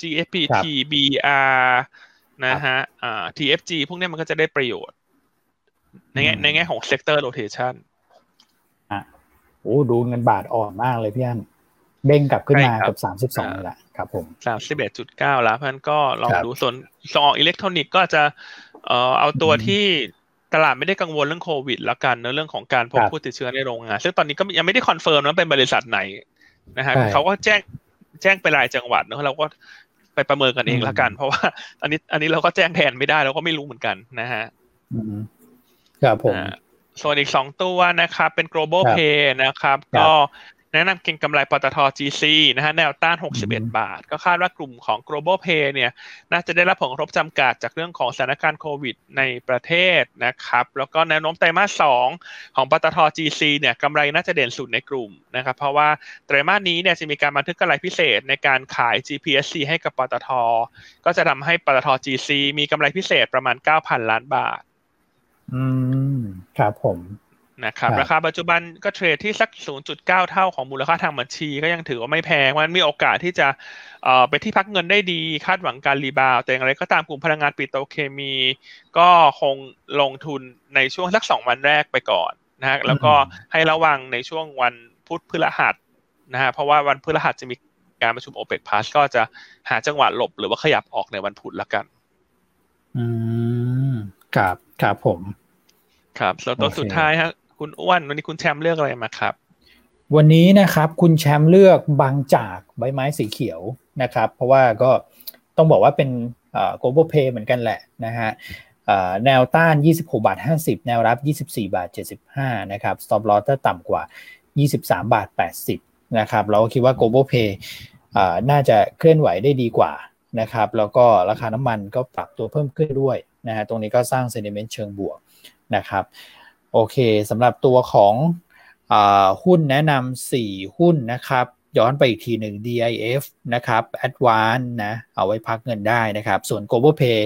GFPT BR นะฮะอ่า TFG พวกนี้มันก็จะได้ประโยชน์ ในแง่ในแง่ของ sector rotation อะโอ้ดูเงินบาทอ่อนมากเลยพี่อันเด้งกลับขึ้นมากับสามสิบสองแหละครับผมสามสิบเอ็ดจุดเก้าแล้วพันก็ลองดูส่วนส่งออกอิเล็กทรอนิกส์ก็จะเอ่อเอาตัวที่ตลาดไม่ได้กังวลเรื่องโควิดแล้วกันในเรื่องของการพบผู้ติดเชื้อในโรงงาน ซึ่งตอนนี้ก็ยังไม่ได้ confirm ว่าเป็นบริษัทไหนนะฮะเขาก็แจ้งแจ้งไปรายจังหวัดเนอะเราก็ ไปประเมินกันเองละกัน เพราะว่า อันนี้อันนี้เราก็แจ้งแทนไม่ได้เราก็ไม่รู้เหมือนกันนะฮะครับผมส่วนอีกสองตัวนะครับ เป็น global play นะครับ ก็ แนะนำเก็งกำไรปตท GC นะฮะแนวต้าน 61 บาท ก็คาดว่ากลุ่มของ global pay เนี่ยน่าจะได้รับผลกระทบจำกัดจากเรื่องของสถานการณ์โควิดในประเทศนะครับ แล้วก็แนวโน้มไตรมาส 2 ของปตท GC เนี่ยกำไรน่าจะเด่นสุดในกลุ่มนะครับเพราะว่าไตรมาสนี้เนี่ยจะมีการบันทึกกำไรพิเศษในการขาย GPSC ให้กับปตท ก็จะทำให้ปตท GC มีกำไรพิเศษประมาณ 9,000 ล้านบาท อืมครับผม นะครับราคาปัจจุบันก็เทรดที่สัก 0.9 เท่าของมูลค่าทางบัญชีก็ยังถือว่าไม่แพงมันมีโอกาสที่จะเอ่อไปที่พักเงินได้ดีคาดหวังการรีบาวแต่อย่างไรก็ตามกลุ่มพลังงานปิโตรเคมี ก็คงลงทุนในช่วงสักสองวันแรกไปก่อนนะฮะแล้วก็ให้ระวังในช่วงวันพุธพฤหัสนะฮะเพราะว่าวันพฤหัสจะมีการประชุมโอเปกพาสก็จะหาจังหวะหลบหรือว่าขยับออกในวันพุธละกัน อืมครับครับผม ครับแล้วตัวสุดท้ายฮะ คุณอ้วนวันนี้คุณแชมป์เลือกอะไรมาครับ วันนี้นะครับคุณแชมป์เลือกบางจากใบไม้สีเขียวนะครับ เพราะว่าก็ต้องบอกว่าเป็น global pay เหมือนกันแหละนะฮะแนวต้าน 26 บาท 50 แนวรับ 24 บาท 75 นะครับ stop loss ถ้าต่ำกว่า 23 บาท 80 นะครับ เราก็คิดว่า global pay น่าจะเคลื่อนไหวได้ดีกว่านะครับ แล้วก็ราคาน้ำมันก็ปรับตัวเพิ่มขึ้นด้วยนะฮะ ตรงนี้ก็สร้าง sentiment เชิงบวกนะครับ โอเคสำหรับตัวของหุ้นแนะนำ4 หุ้นนะครับ ย้อนไปอีกทีหนึ่ง DIF นะครับ Advance นะ เอาไว้พักเงินได้นะครับ ส่วน Global Pay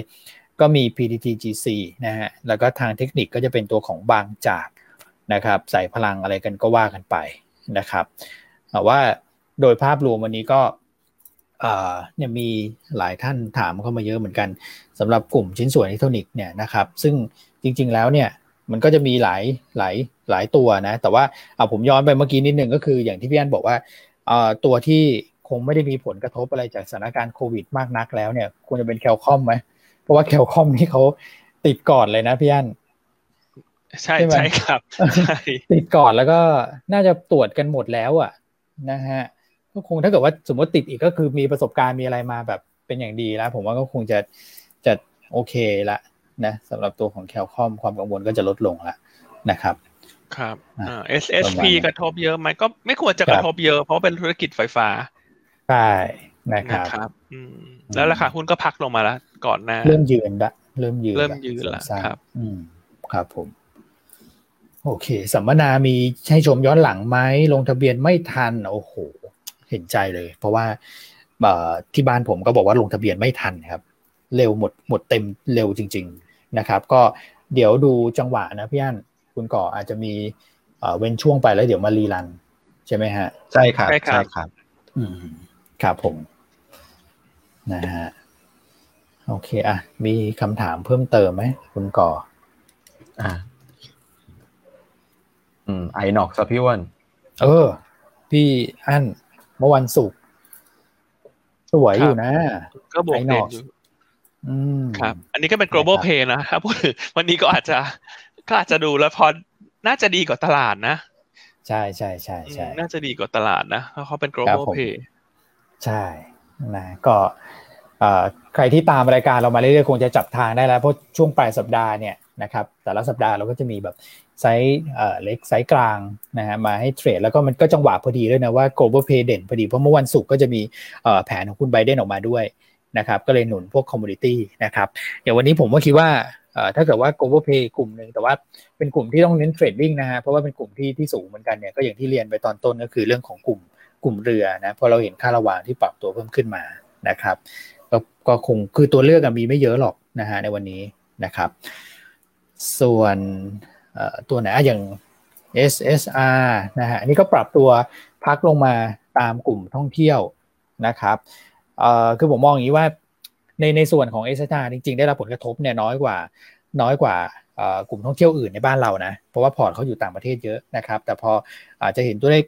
ก็มี PTTGC นะฮะ แล้วก็ทางเทคนิคก็จะเป็นตัวของบางจากนะครับ ใส่พลังอะไรกันก็ว่ากันไปนะครับแต่ว่าโดยภาพรวมวันนี้ก็เนี่ยมีหลายท่านถามเข้ามาเยอะเหมือนกันสำหรับกลุ่มชิ้นส่วนอิเล็กทรอนิกส์เนี่ยนะครับ ซึ่งจริงๆแล้วเนี่ย มันก็จะมีหลายหลายหลายตัวนะ แต่ว่าเอาผมย้อนไปเมื่อกี้นิดนึงก็คืออย่างที่พี่อันบอกว่าตัวที่คงไม่ได้มีผลกระทบอะไรจากสถานการณ์โควิดมากนักแล้วเนี่ยควรจะเป็นแคลคอมไหมเพราะว่าแคลคอมนี่เขาติดก่อนเลยนะพี่อันใช่ใช่ครับติดก่อนแล้วก็น่าจะตรวจกันหมดแล้วอะนะฮะก็คงถ้าเกิดว่าสมมติติดอีกก็คือมีประสบการณ์มีอะไรมาแบบเป็นอย่างดีแล้ว ผมว่าก็คงจะจะโอเคละ นะสำหรับตัวของแคลคอมความกังวลก็จะลดลงแล้วนะครับครับอ่า SSP กระทบเยอะไหมก็ไม่ควรจะกระทบเยอะ เพราะเป็นธุรกิจไฟฟ้าใช่นะครับรบอืมแล้วราคาหุ้นก็พักลงมาแล้วก่อนหน้า เริ่มยืนละเริ่มยืนเริ่มยืนแล้วครับ อืมครับผม โอเค สัมมนามีให้ชมย้อนหลังไหมลงทะเบียนไม่ทัน โอ้โห เห็นใจเลย เพราะว่าที่บ้านผมก็บอกว่าลงทะเบียนไม่ทันครับ เร็วหมดหมดเต็มเร็วจริง ๆ นะครับ ก็เดี๋ยวดูจังหวะนะพี่อันคุณก่ออาจจะมีเว้นช่วงไปแล้วเดี๋ยวมารีรัน ใช่ไหมฮะ ใช่ครับ ใช่ครับอืมครับผม นะฮะโอเคอะมีคำถามเพิ่มเติมไหมคุณก่อ อ่า อืมไอหนอกซะพี่วันเออ พี่อันเมื่อวันศุกร์สวยอยู่นะก็บวกเด่นอยู่ ครับ อันนี้ก็เป็น global pay นะครับพูดถึงวันนี้ก็อาจจะก็อาจจะดูแล้วพอน่าจะดีกว่าตลาดนะ ใช่ใช่ใช่ใช่น่าจะดีกวกว่าตลาดนะเพราะเขาเป็น global play ใช่นะก็ใครที่ตามรายการเรามาเรื่อยๆคงจะจับทางได้แล้วเพราะช่วงปลายสัปดาห์เนี่ยนะครับแต่ละสัปดาห์เราก็จะมีแบบไซส์เล็กไซส์กลางนะฮะมาให้ trade แล้วก็มันก็จังหวะพอดีด้วยนะว่า global play เด่นพอดีเพราะเมื่อวันศุกร์ก็จะมีแผนของคุณไบเดนออกมาด้วย นะครับก็เลยหนุนพวก commodity นะครับเดี๋ยววันนี้ผมก็คิดว่าถ้าเกิดว่า global pay กลุ่มหนึ่งแต่ว่าเป็นกลุ่มที่ต้องเน้นเทรดดิ้งนะฮะเพราะว่าเป็นกลุ่มที่ที่สูงเหมือนกันเนี่ยก็อย่างที่เรียนไปตอนต้นก็คือเรื่องของกลุ่มกลุ่มเรือนะเพราะเราเห็นค่าระวางที่ปรับตัวเพิ่มขึ้นมานะครับก็ก็คงคือตัวเลือกมีไม่เยอะหรอกนะฮะในวันนี้นะครับ ส่วนตัวไหนอย่าง SSR นะฮะอันนี้ก็ปรับตัวพักลงมาตามกลุ่มท่องเที่ยวนะครับ เอ่อคือผมมองอย่างนี้ว่าในในส่วนของเอสตาจริง ๆ ได้รับผลกระทบเนี่ยน้อยกว่าน้อยกว่ากลุ่มท่องเที่ยวอื่นในบ้านเรานะ เพราะว่าพอร์ตเขาอยู่ต่างประเทศเยอะนะครับ แต่พออาจจะเห็นตัวเลข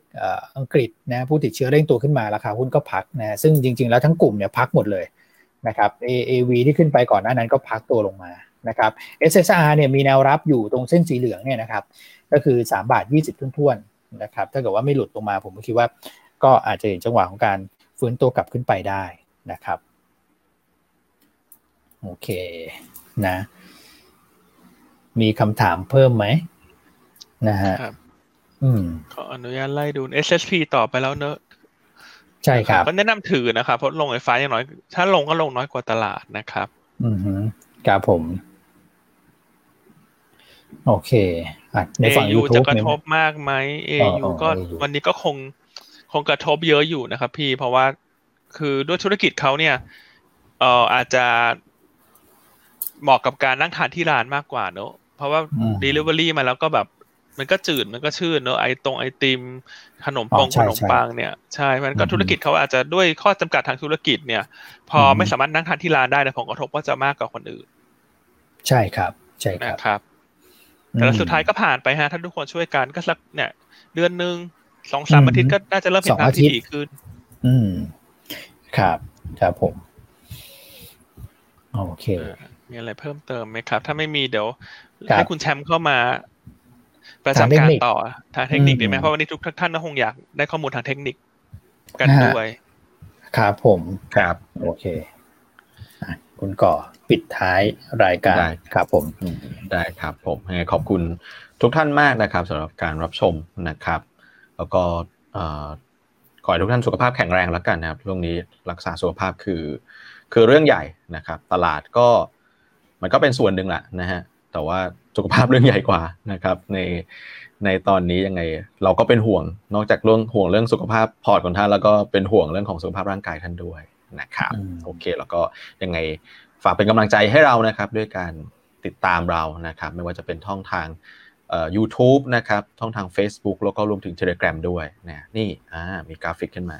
อังกฤษนะผู้ติดเชื้อเร่งตัวขึ้นมาราคาหุ้นก็พักนะซึ่งจริง ๆ แล้วทั้งกลุ่มเนี่ยพักหมดเลยนะครับ AAV ที่ขึ้นไปก่อนหน้านั้นก็พักตัวลงมานะครับ SSR เนี่ยมีแนวรับอยู่ตรงเส้นสีเหลืองเนี่ยนะครับก็คือ 3 บาท 20ทุ่นๆนะครับถ้าเกิดว่าไม่หลุดลงมาผมก็คิดว่า ก็อาจจะเห็นจังหวะของการฟื้นตัวกลับขึ้นไปได้ นะครับ โอเคนะ มีคำถามเพิ่มไหมนะฮะอืมขออนุญาตไล่ดู SSP ต่อไปแล้วเนอะใช่ครับ ก็แนะนำถือนะครับ เพราะลงไฟฟ้าอย่างน้อย ถ้าลงก็ลงน้อยกว่าตลาดนะครับ อืมครับผม โอเคอะในฝั่งยูจะกระทบมากไหมเอยูก็วันนี้ก็คงคงกระทบเยอะอยู่นะครับพี่เพราะว่า คือด้วยธุรกิจเขาเนี่ยเอ่ออาจจะเหมาะกับการนั่งทานที่ร้านมากกว่าเนอะเพราะว่า Delivery มาแล้วก็แบบมันก็จืดมันก็ชื่นเนอะไอตรงไอติมขนมปองขนมปังเนี่ยใช่มันก็ธุรกิจเขาอาจจะด้วยข้อจำกัดทางธุรกิจเนี่ย พอไม่สามารถนั่งทานที่ร้านได้แต่ผลกระทบก็จะมากกว่าคนอื่น ใช่ครับ ใช่ครับครับ แต่สุดท้ายก็ผ่านไปฮะถ้าทุกคนช่วยกันก็สักเนี่ย เดือนหนึ่งสองสามอาทิตย์ก็น่าจะเริ่มเห็นภาพที่ดีขึ้น อืม ครับ ครับผม โอเค มีอะไรเพิ่มเติมไหมครับ ถ้าไม่มีเดี๋ยวครับให้คุณแชมป์เข้ามาประทางเทจำคการนิคต่อทางเทคนิคอืมดีไหมเพราะวันนี้ทุกท่านก็คงอยากได้ข้อมูลทางเทคนิคกันฮะด้วยครับผมครับ โอเคอะคุณก่อปิดท้ายรายการได้ครับผมได้ครับผมยังไงขอบคุณทุกท่านมากนะครับสำหรับการรับชมนะครับ แล้วก็เอ่อ ขอให้ทุกท่านสุขภาพแข็งแรงแล้วกันนะครับช่วงนี้รักษาสุขภาพคือ คือเรื่องใหญ่นะครับ ตลาดก็มันก็เป็นส่วนหนึ่งแหละนะฮะแต่ว่าสุขภาพเรื่องใหญ่กว่านะครับ ในในตอนนี้ยังไงเราก็เป็นห่วง นอกจากเรื่องห่วงเรื่องสุขภาพพอร์ตของท่านแล้วก็เป็นห่วงเรื่องของสุขภาพร่างกายท่านด้วยนะครับอืมโอเค แล้วก็ยังไงฝากเป็นกำลังใจให้เรานะครับ ด้วยการติดตามเรานะครับ ไม่ว่าจะเป็นช่องทาง เอ่อ YouTube นะครับช่องทาง Facebook แล้วก็รวมถึง Telegram ด้วยนะนี่อ่ามีกราฟิกขึ้นมา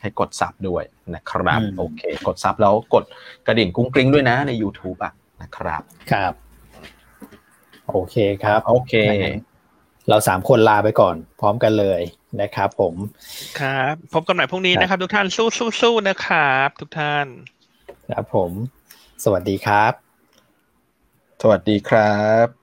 ให้กด sub ด้วยนะครับอืมโอเค กด sub แล้วกดกระดิ่งกุ้งกริ้งด้วยนะใน YouTube อะนะครับครับ โอเคครับ โอเค เราสามคนลาไปก่อน พร้อมกันเลยนะครับผมครับพบกันใหม่พรุ่งนี้ครับนะครับ ทุกท่านสู้สู้สู้นะครับ ทุกท่านครับผม สวัสดีครับ สวัสดีครับ